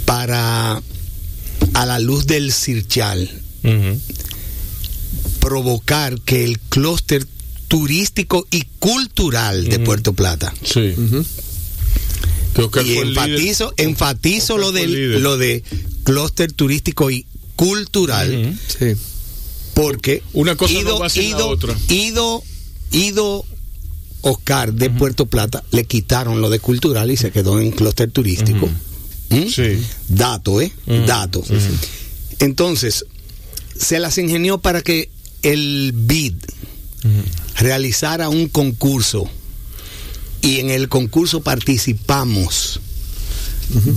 para, a la luz del Circhal, provocar que el clúster turístico y cultural de Puerto Plata. Sí. Y enfatizo, enfatizo Oscar lo del lo de clúster turístico y cultural Sí. porque Una cosa no va sin la ido, otra. ido, ido Oscar de Puerto Plata le quitaron lo de cultural y se quedó en clúster turístico. ¿Mm? Sí. Dato, ¿eh? Dato. Entonces, se las ingenió para que el BID realizara un concurso y en el concurso participamos.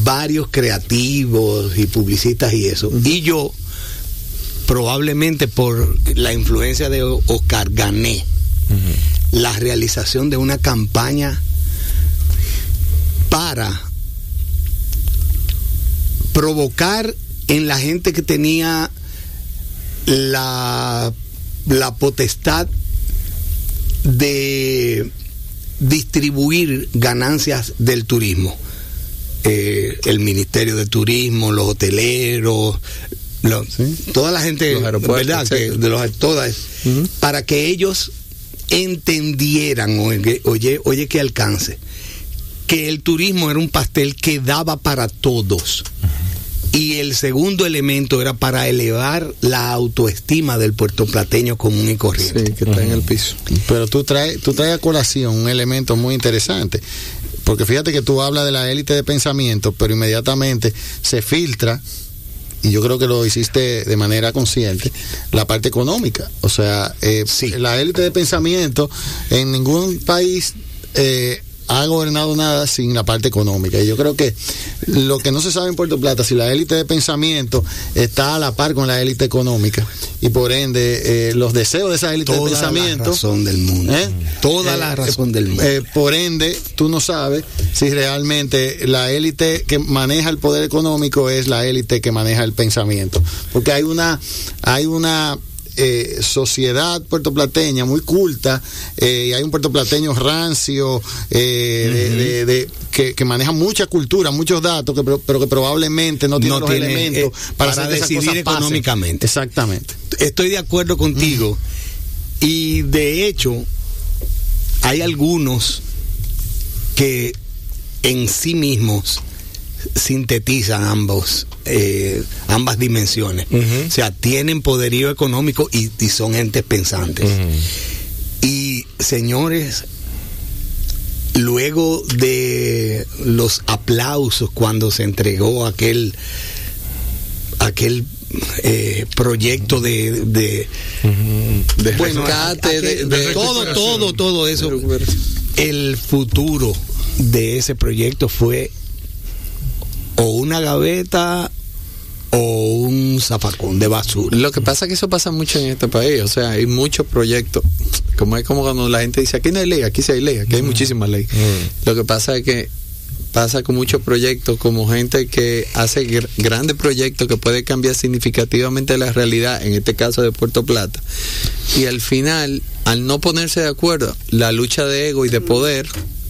Varios creativos y publicistas y eso. Y yo, probablemente por la influencia de Oscar, gané la realización de una campaña para provocar en la gente que tenía la, la potestad de distribuir ganancias del turismo. Eh, el Ministerio de Turismo, los hoteleros, lo- toda la gente, ¿verdad? Que de los, todas, para que ellos entendieran, oye, oye, oye que alcance, que el turismo era un pastel que daba para todos. Y el segundo elemento era para elevar la autoestima del puertoplateño común y corriente. Sí, que está en el piso. Pero tú traes, tú traes a colación un elemento muy interesante. Porque fíjate que tú hablas de la élite de pensamiento, pero inmediatamente se filtra, y yo creo que lo hiciste de manera consciente, la parte económica. O sea, eh, la élite de pensamiento en ningún país eh, ha gobernado nada sin la parte económica. Y yo creo que lo que no se sabe en Puerto Plata, si la élite de pensamiento está a la par con la élite económica, y por ende eh, los deseos de esa élite de Toda la pensamiento... razón del mundo. ¿Eh? Toda la razón del mundo. Eh, por ende, tú no sabes si realmente la élite que maneja el poder económico es la élite que maneja el pensamiento. Porque hay una, hay una eh, sociedad puertoplateña muy culta eh, y hay un puertoplateño rancio eh, de- de- de- que, que maneja mucha cultura, muchos datos, que, pero que probablemente no tiene No los tiene, elementos para, para decidir pasen. económicamente. Exactamente. Estoy de acuerdo contigo. Y de hecho, hay algunos que en sí mismos sintetizan ambos, eh, ambas dimensiones. O sea, tienen poderío económico y, y son entes pensantes. Y señores, luego de los aplausos cuando se entregó aquel aquel eh, proyecto de, de, De bueno, rescate, aquel- de- de todo, todo, todo eso. El futuro de ese proyecto fue o una gaveta o un zafacón de basura. Lo que pasa es que eso pasa mucho en este país, o sea, hay muchos proyectos, como es como cuando la gente dice, aquí no hay ley, aquí sí hay ley, aquí hay muchísimas leyes. Lo que pasa es que pasa con muchos proyectos, como gente que hace gr- grandes proyectos que puede cambiar significativamente la realidad, en este caso de Puerto Plata, y al final, al no ponerse de acuerdo, la lucha de ego y de poder mm,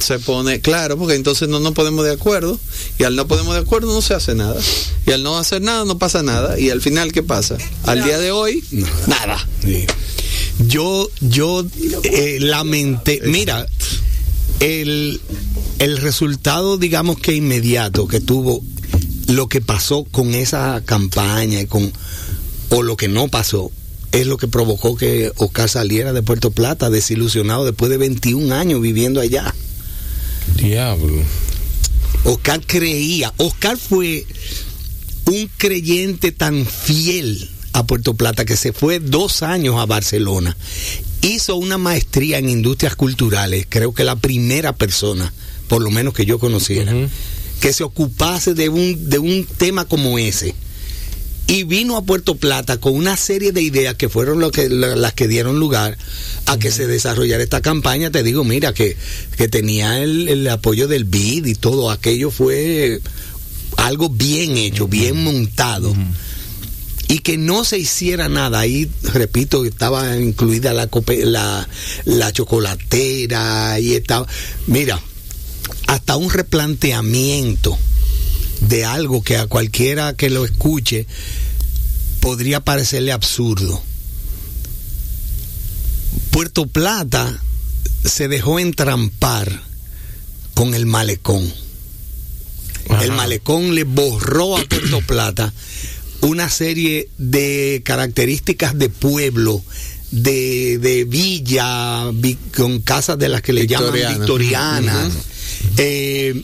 se pone claro porque entonces no nos ponemos de acuerdo y al no ponemos de acuerdo no se hace nada y al no hacer nada no pasa nada y al final qué pasa al día de hoy nada. Sí. Yo, yo eh, lamenté, mira, el, el resultado, digamos que inmediato que tuvo lo que pasó con esa campaña y con, o lo que no pasó, es lo que provocó que Oscar saliera de Puerto Plata desilusionado después de 21 años viviendo allá. Diablo. Oscar creía, Oscar fue un creyente tan fiel a Puerto Plata que se fue dos años a Barcelona. Hizo una maestría en industrias culturales, creo que la primera persona, por lo menos que yo conociera, que se ocupase de un, de un tema como ese. Y vino a Puerto Plata con una serie de ideas que fueron lo que, la- las que dieron lugar a que se desarrollara esta campaña. Te digo, mira, que, que tenía el, el apoyo del BID y todo aquello fue algo bien hecho, bien montado. Y que no se hiciera nada. Ahí, repito, estaba incluida la, la, la chocolatera y estaba... Mira, hasta un replanteamiento de algo que a cualquiera que lo escuche podría parecerle absurdo. Puerto Plata se dejó entrampar con el malecón. Ajá. El malecón le borró a Puerto Plata una serie de características de pueblo, de, de villa, vi- con casas de las que le llaman Victorianas. victorianas. Eh,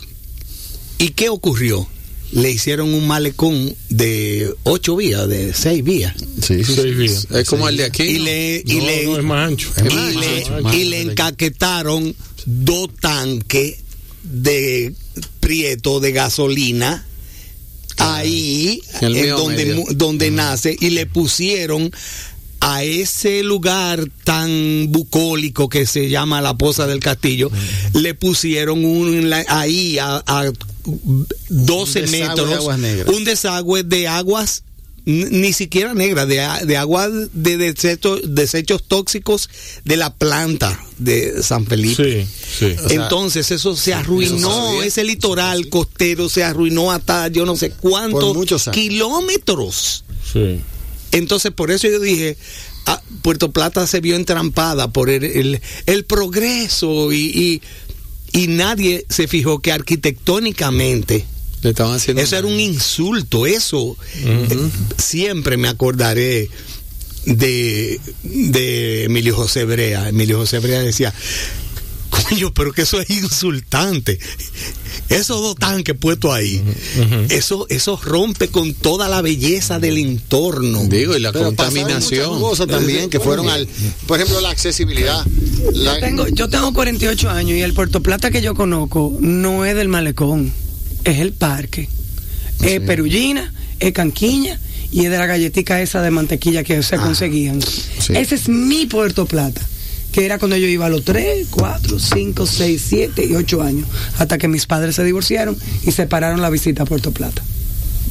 ¿Y qué ocurrió? Le hicieron un malecón de ocho vías, de seis vías. sí, sí, Seis vías. es como el de aquí Y ¿no? le, y No, le, no, es más ancho. y Es más le- ancho, más y ancho. le encaquetaron dos tanques de prieto de gasolina ahí El en donde, medio. donde nace y le pusieron a ese lugar tan bucólico que se llama la Poza del Castillo, le pusieron un, la- ahí a, a 12 Un desagüe de metros aguas negras. un desagüe de aguas ni siquiera negras, de, a- de agua de desechos, desechos tóxicos de la planta de San Felipe. Sí, sí. Entonces eso se arruinó, sabía. ese litoral costero se arruinó hasta yo no sé cuántos Por muchos años. kilómetros. sí. Entonces por eso yo dije, ah, Puerto Plata se vio entrampada por el, el- el progreso y, y, y nadie se fijó que arquitectónicamente le estaban haciendo eso era un insulto, eso eh, siempre me acordaré de, de Emilio José Brea. Emilio José Brea decía, [LAUGHS] coño, pero que eso es insultante. Esos dos tanques puestos ahí, eso, eso rompe con toda la belleza del entorno. digo y la Pero contaminación cosas también que fueron al, por ejemplo, la accesibilidad. La- Yo tengo, yo tengo 48 años y el Puerto Plata que yo conozco no es del malecón, es el parque. Es Perullina, es Canquiña y es de la galletica esa de mantequilla que se conseguían. sí. Ese es mi Puerto Plata, que era cuando yo iba a los 3, 4, 5, 6, 7 y 8 años, hasta que mis padres se divorciaron y separaron la visita a Puerto Plata.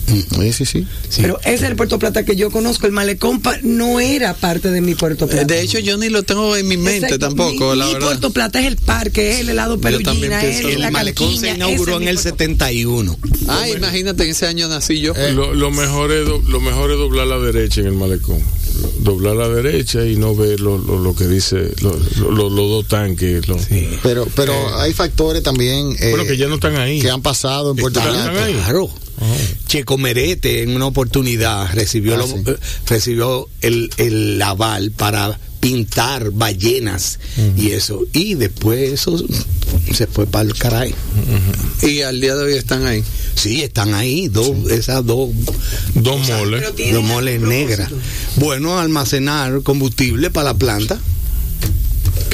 Sí, sí, sí. Pero ese es el Puerto Plata que yo conozco. El malecón pa- no era parte de mi Puerto Plata. de hecho yo ni lo tengo en mi mente Exacto. tampoco Mi- la mi verdad Puerto Plata es el parque, es el helado también Perullina, pienso es lo la el malecón se canquiña, inauguró en el es mi Puerto- 71. ah imagínate en ese año nací yo Lo, lo mejor es do- lo mejor es doblar la derecha en el malecón. Doblar la derecha y no ver lo, lo, lo que dice lo- lo- lo- los dos tanques. lo- Pero, pero hay factores también eh, Bueno, que ya no están ahí. que han pasado en Puerto. Claro. Checo Merete en una oportunidad recibió, Ah, lo- sí. eh, recibió el, el aval para pintar ballenas y eso. Y después eso se fue para el caray. Y al día de hoy están ahí. Sí, están ahí, dos, esas dos, Dos moles. dos moles negras. Bueno, almacenar combustible para la planta.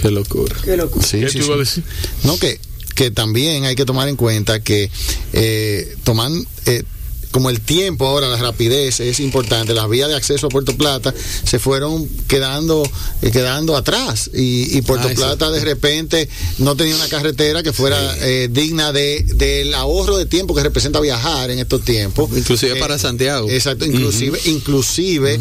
Qué locura. Sí, ¿Qué sí, te iba a sí. decir? No, que, que también hay que tomar en cuenta que eh, toman, eh, como el tiempo ahora, la rapidez es importante, las vías de acceso a Puerto Plata se fueron quedando eh, quedando atrás y, y Puerto Ah, Plata de repente no tenía una carretera que fuera eh, digna de del ahorro de tiempo que representa viajar en estos tiempos. Inclusive Eh, para Santiago. Exacto, inclusive, inclusive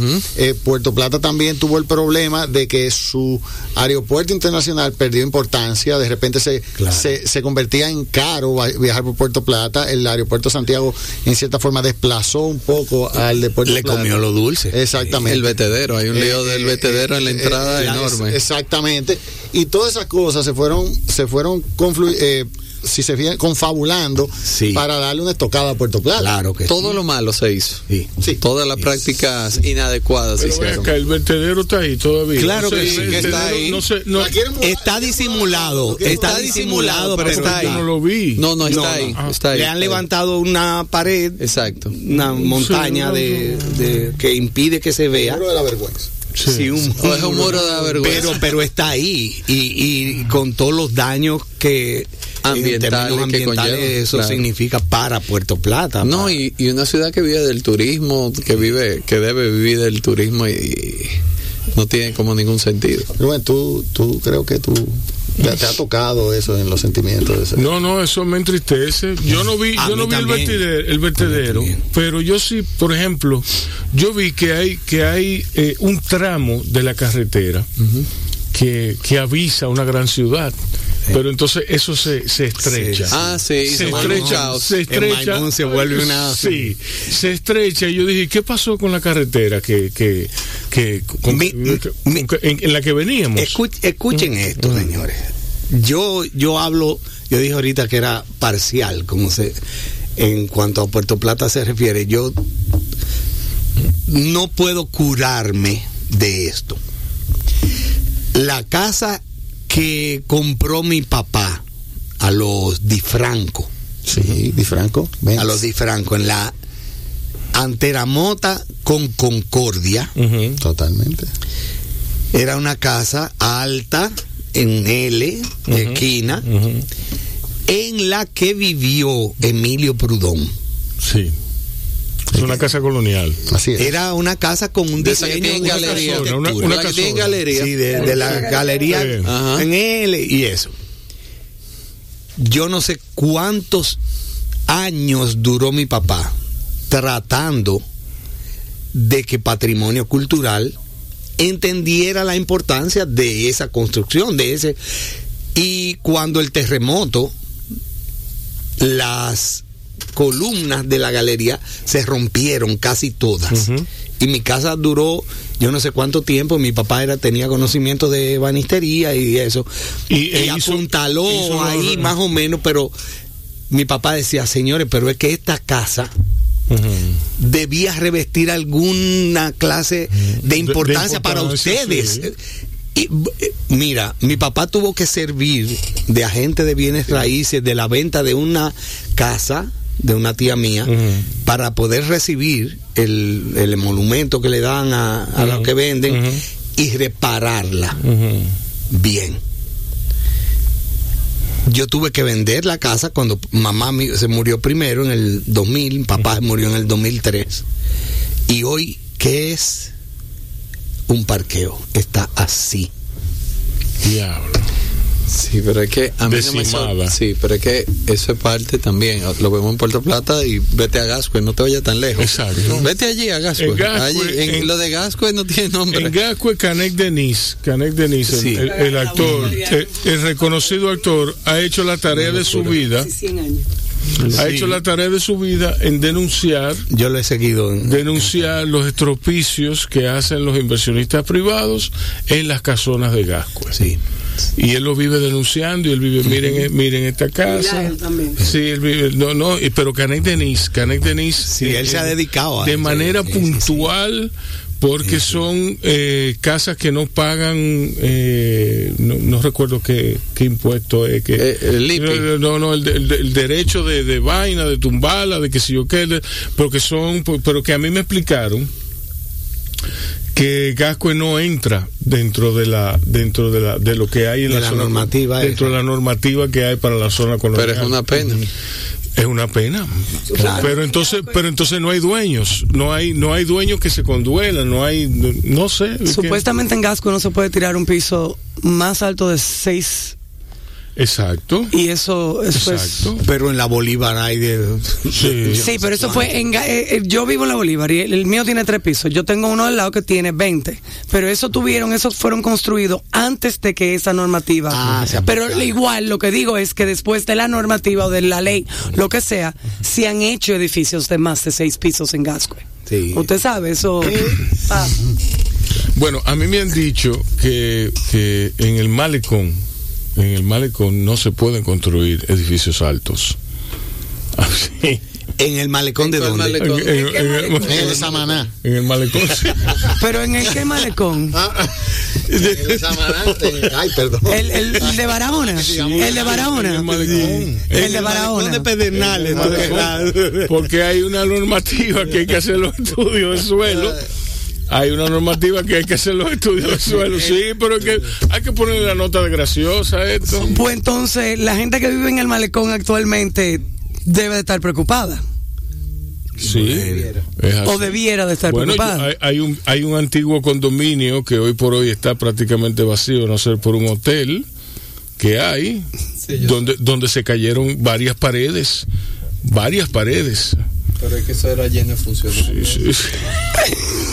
Puerto Plata también tuvo el problema de que su aeropuerto internacional perdió importancia, de repente se, Claro. se, se convertía en caro viajar por Puerto Plata, el aeropuerto Santiago en cierta forma desplazó un poco al de Puerto Le Plata. comió lo dulce. Exactamente. El vertedero, hay un lío Eh, del eh, vertedero en la eh, entrada eh, enorme. es- exactamente. Y todas esas cosas se fueron, se fueron si se fijan, confabulando Sí. para darle una estocada a Puerto Plata. Claro que Todo lo malo se hizo. sí. Sí. Todas las prácticas inadecuadas Pero ven hicieron. acá, el vertedero está ahí todavía. Claro No que sí, que está ahí. No sé, no, Está disimulado, está disimulado, pero está ahí. no lo vi. No, no está No, ahí. no. Está ahí. Le han levantado una pared, Exacto. una montaña no, de, de- que impide que se vea. De la vergüenza. Sí. Sí, un, O es un muro de la vergüenza. pero pero está ahí y, y con todos los daños que Ambientales en términos que ambientales conlleva, eso claro. significa para Puerto Plata No, para- y, y una ciudad que vive del turismo, que vive, que debe vivir del turismo y, y no tiene como ningún sentido. Rubén, tú, tú creo que tú te, te ha tocado eso en los sentimientos de. No, no, eso me entristece. Yo no vi, yo no vi el vertedero, el pero yo sí, por ejemplo, yo vi que hay que hay eh, un tramo de la carretera que, que avisa una gran ciudad, pero entonces eso se, se estrecha. Sí, sí. Ah, sí, se estrecha, se estrecha, se vuelve una- sí, se estrecha. Y yo dije, ¿qué pasó con la carretera que que que con- Mi- en, en la que veníamos? Escuch- escuchen esto señores. Yo yo hablo yo dije ahorita que era parcial como se en cuanto a Puerto Plata se refiere yo no puedo curarme de esto. La casa que compró mi papá a los Di Franco Sí, Di Franco. ven. a los Di Franco en la Anteramota con Concordia. Totalmente. era una casa alta en L de esquina en la que vivió Emilio Prudón Sí. Es una casa colonial. Así es. era una casa con un diseño una galería. casona, una- una casona. galería. Sí, de, de la galería. Ajá. en L y eso. Yo no sé cuántos años duró mi papá tratando de que patrimonio cultural entendiera la importancia de esa construcción, de ese y cuando el terremoto las columnas de la galería se rompieron casi todas. Y mi casa duró yo no sé cuánto tiempo. Mi papá era tenía conocimiento de banistería y eso. Y- Y, e hizo- apuntaló hizo- ahí más o menos, pero mi papá decía, señores, pero es que esta casa debía revestir alguna clase de de importancia, para ustedes. sí. Y, mira, mi papá tuvo que servir de agente de bienes raíces de la venta de una casa de una tía mía para poder recibir el, el emolumento que le dan a, a que venden y repararla bien. Yo tuve que vender la casa cuando mamá se murió primero en el 2000, papá murió en el 2003. Y hoy, ¿qué es? Un parqueo. Está así. Diablo. Sí, pero es que a mí no me Decimada. sor- Sí, pero es que eso es parte también. Lo vemos en Puerto Plata y vete a Gascue, no te vayas tan lejos. Exacto. Vete allí a Gascue. En Gascue, Allí, en- en- lo de Gascue no tiene nombre. En Gascue, Canek Denis, Canek Denis, el- Sí. el, el actor, el, el reconocido actor, ha hecho la tarea de su vida, ha Sí. hecho la tarea de su vida en denunciar, Yo lo he seguido. en- denunciar los estropicios que hacen los inversionistas privados en las casonas de Gascue. Sí. Y él lo vive denunciando y él vive, miren, eh, miren esta casa. Sí, él vive, no, no, y- pero Canek Denis, Canek Denis. Sí, él se ha dedicado a De eso. manera Sí, sí, sí. puntual, porque son eh, casas que no pagan, eh, no, no recuerdo qué, qué impuesto es, que, Eh, el IPI. no, no, no, el, de- el de- el derecho de, de vaina, de tumbarla, de que si yo qué, de- pero que son, pero que a mí me explicaron que Gascue no entra dentro de la dentro de la de lo que hay en De la, la zona normativa dentro esa. de la normativa que hay para la zona colonial. Pero es una pena. es una pena. Pero entonces pero entonces no hay dueños. No hay no hay dueños que se conduelan no hay no, no sé. Que- Supuestamente en Gasco no se puede tirar un piso más alto de 6 exacto y eso, eso es... exacto Pero en la Bolívar hay de. Sí. Sí, pero eso fue en eh, eh, yo vivo en la Bolívar y el, el mío tiene tres pisos. Yo tengo uno al lado que tiene 20, pero eso tuvieron, esos fueron construidos antes de que esa normativa. Ah, se pero igual lo que digo es que después de la normativa o de la ley, lo que sea, se han hecho edificios de más de seis pisos en Gascue. Sí. Usted sabe eso. bueno a mí me han dicho que, que en el malecón en el malecón no se pueden construir edificios altos [LAUGHS] Así. ¿En el malecón de ¿En cuál dónde? malecón? En, en- en el, En el Samaná. en el malecón sí. [LAUGHS] Pero en el que malecón. En el [LAUGHS] Samaná. Ay, perdón. El, el de Barahona. El de Barahona. El malecón. El de Barahona. de Pedernales. Porque hay una normativa que hay que hacer los estudios de suelo hay una normativa que hay que hacer los estudios de suelo sí pero es que hay que ponerle la nota de graciosa a esto Pues entonces, la gente que vive en el malecón actualmente debe de estar preocupada. sí. O debiera de estar Bueno, preocupada. hay, hay un, hay un antiguo condominio que hoy por hoy está prácticamente vacío, no ser por un hotel que hay, donde, donde se cayeron varias paredes, varias paredes. Pero es que eso era lleno de funcionarios. Sí, sí. [LAUGHS]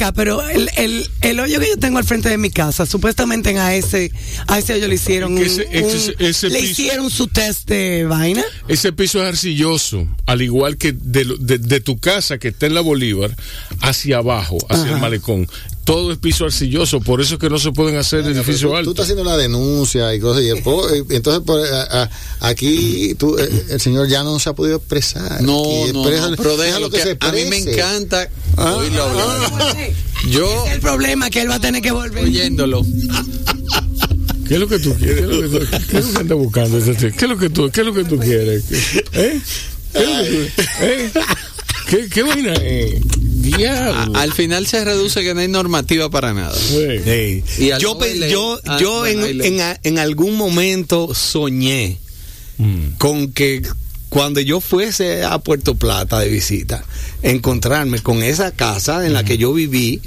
Acá, pero el, el, el hoyo que yo tengo al frente de mi casa, supuestamente a ese, a ese hoyo le hicieron, ese- un- ese- ese le piso- hicieron su test de vaina. Ese piso es arcilloso, al igual que de, de- de tu casa que está en la Bolívar, hacia abajo, hacia el malecón. Todo es piso arcilloso, por eso es que no se pueden hacer Pero edificios tú, tú altos. estás haciendo la denuncia y cosas y el po- eh, entonces por, a- a- aquí tú, eh, el señor ya no se ha podido expresar No, Aquí no, expresa- no, pero déjalo déjalo que, se a mí me encanta Ah. oírlo hablar. Yo El problema que él va a tener que volver. oyéndolo. ¿Qué es lo que tú quieres? ¿Qué es lo que, tú- qué es lo que andas buscando? ¿Qué es lo que tú, qué es lo que tú quieres? ¿Eh? ¿Qué es lo que tú- eh? ¿Qué, es? Diablo. Al final se reduce que no hay normativa para nada. Sí. Yo, ley- yo, ah, yo en, ley. en, a- en algún momento soñé Mm. con que cuando yo fuese a Puerto Plata de visita, encontrarme con esa casa en la que yo viví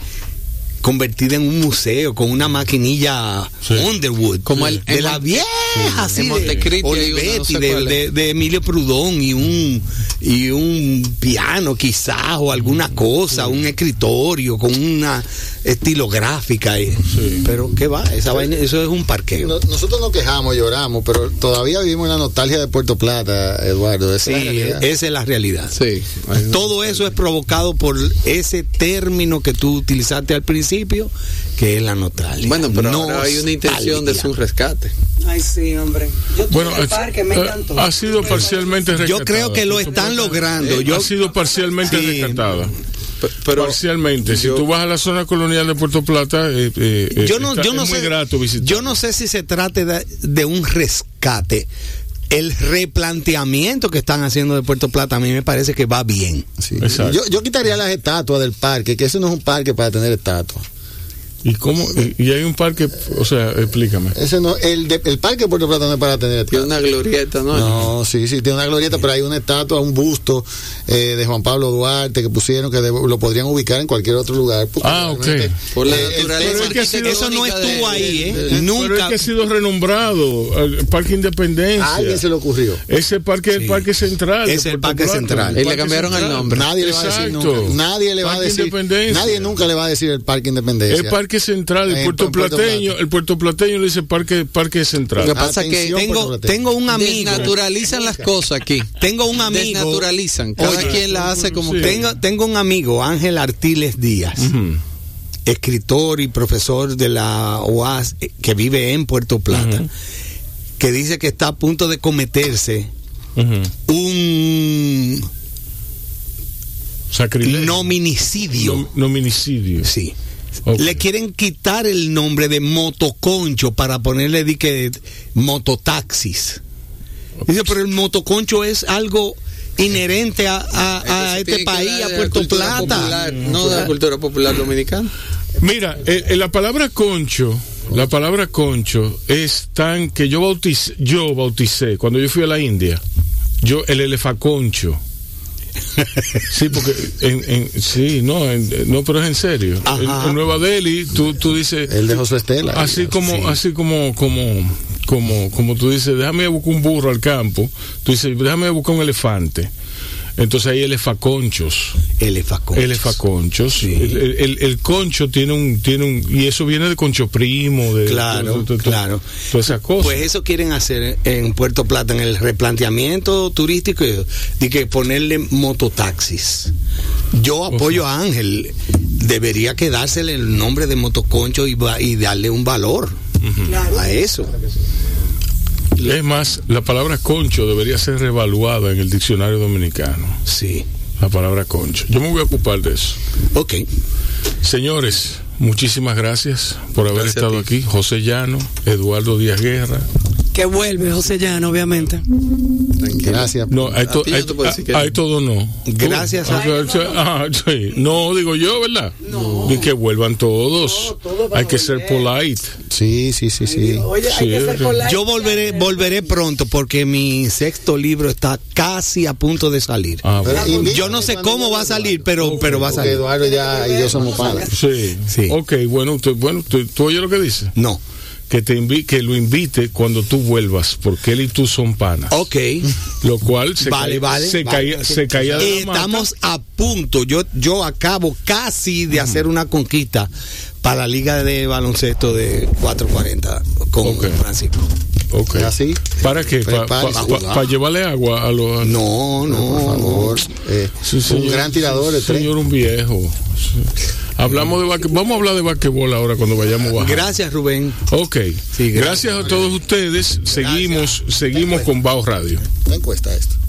convertida en un museo con una maquinilla Sí. Underwood Como el- de la vieja así de Montecristi hay una, Olivetti, no sé de, cuál es. de- de Emilio Prudón y un y un piano quizás o alguna cosa un escritorio con una estilográfica y- pero qué va esa vaina eso es un parqueo No- nosotros nos quejamos, lloramos, pero todavía vivimos en la nostalgia de Puerto Plata, Eduardo. Esa Sí, es la realidad. esa es la realidad Sí. todo eso es provocado por ese término que tú utilizaste al principio que es la nostalgia Bueno, pero ahora hay una intención de su rescate. Ay, sí, hombre. Yo Bueno, es- parque, me eh, encantó. ha sido parcialmente rescatada. yo creo que lo están logrando Eh, yo ha sido parcialmente Sí. rescatada. Pero parcialmente. Si yo- tú vas a la zona colonial de Puerto Plata, eh, eh, eh, yo no, está- yo no es muy sé, grato visitar. yo no sé si se trate de, de un rescate. El replanteamiento que están haciendo de Puerto Plata a mí me parece que va bien. Sí. Yo, yo quitaría las estatuas del parque, que eso no es un parque para tener estatuas. ¿Y cómo? Y, hay un parque, o sea, explícame. Ese no, el, de- el parque de Puerto Plata no es para tener tiene una glorieta, ¿no? No, sí, sí, tiene una glorieta, pero hay una estatua, un busto eh, de Juan Pablo Duarte que pusieron que lo podrían ubicar en cualquier otro lugar. porque Ah, ok. Por la eh, naturaleza pero es que ha sido- Eso no estuvo de- ahí, ¿eh? de- Pero Nunca. es que ha sido renombrado, el Parque Independencia. A alguien se le ocurrió. Ese parque es el Sí. Parque Central. Es el Parque Plata. Central. Y le cambiaron el nombre. Nadie le va a decir nunca. Nadie le va a decir. Nadie nunca le va a decir el Parque Independencia. El Parque Central, el En Puerto Puerto Plateño, Plata. el Puerto Plateño le dice Parque, parque Central. Lo que pasa es que tengo, tengo un amigo. desnaturalizan las cosas aquí. Tengo un amigo. Desnaturalizan. Cada Oye, quien la hace como sí. Tengo, tengo un amigo, Ángel Artiles Díaz, escritor y profesor de la UAS eh, que vive en Puerto Plata, que dice que está a punto de cometerse un Sacrilegio. Nominicidio. Nom- nominicidio. Sí. Le quieren quitar el nombre de motoconcho para ponerle di que mototaxis. Dice, pero el motoconcho es algo inherente a, a- este país, a Puerto Plata. popular, no de la cultura popular dominicana. Mira, eh, eh, la palabra concho, la palabra concho es tan que yo bauticé, yo bauticé cuando yo fui a la India, yo el elefaconcho. [LAUGHS] Sí, porque en, en- sí, no, en- no, pero es en serio. En, Ajá. en Nueva Delhi, tú, tú dices, El de Josué Estela. así como, sí. así como, como, como, como tú dices, déjame buscar un burro al campo, tú dices, déjame buscar un elefante. Entonces hay elefaconchos. Elefaconchos. Elefaconchos. Sí. El, el- el- el concho tiene un, tiene un, y eso viene de concho primo, de Claro, claro. Todas esas cosas. Pues eso quieren hacer en Puerto Plata, en el replanteamiento turístico, de que ponerle mototaxis. Yo apoyo a Ángel. Debería quedársele el nombre de motoconcho y, va- y darle un valor a eso. Es más, la palabra concho debería ser revaluada en el diccionario dominicano. Sí. La palabra concho. Yo me voy a ocupar de eso. Ok. Señores, muchísimas gracias por haber Gracias estado aquí. José Llano, Eduardo Díaz Guerra. Que vuelve José Llano, obviamente. Gracias. No, hay, to- ti yo hay- te puedo decir que hay no. todo no. Gracias a- Ah, sí. No, digo yo, ¿verdad? No. Y que vuelvan todos. hay que ser polite. Sí, sí, sí, sí. Oye, hay que ser polite. Yo volveré, volveré pronto porque mi sexto libro está casi a punto de salir. Ah, bueno. Yo no sé cómo va a salir, pero, pero va a Porque salir. Eduardo ya y yo somos panas. Sí. Sí. Ok, bueno, tú, bueno, tú, tú oyes lo que dice. No. Que te invi que lo invite cuando tú vuelvas, porque él y tú son panas. Ok. Lo cual se, Vale, caía- vale, se, vale. caía, se caía de la mata. Estamos a punto. Yo, yo acabo casi de hacer una conquista para la liga de baloncesto de 440 con. Francisco. Ok. ¿Es así? ¿Para qué? ¿Para llevarle agua a los... No, no, Por favor. Eh, Sí, un señor, gran tirador sí. Señor, un viejo. Sí. Hablamos de Vamos a hablar de basquetbol ahora cuando vayamos a bajar. Gracias, Rubén. Ok. Sí, gracias. gracias. a todos ustedes. Seguimos, seguimos con Bao Radio. La encuesta esto.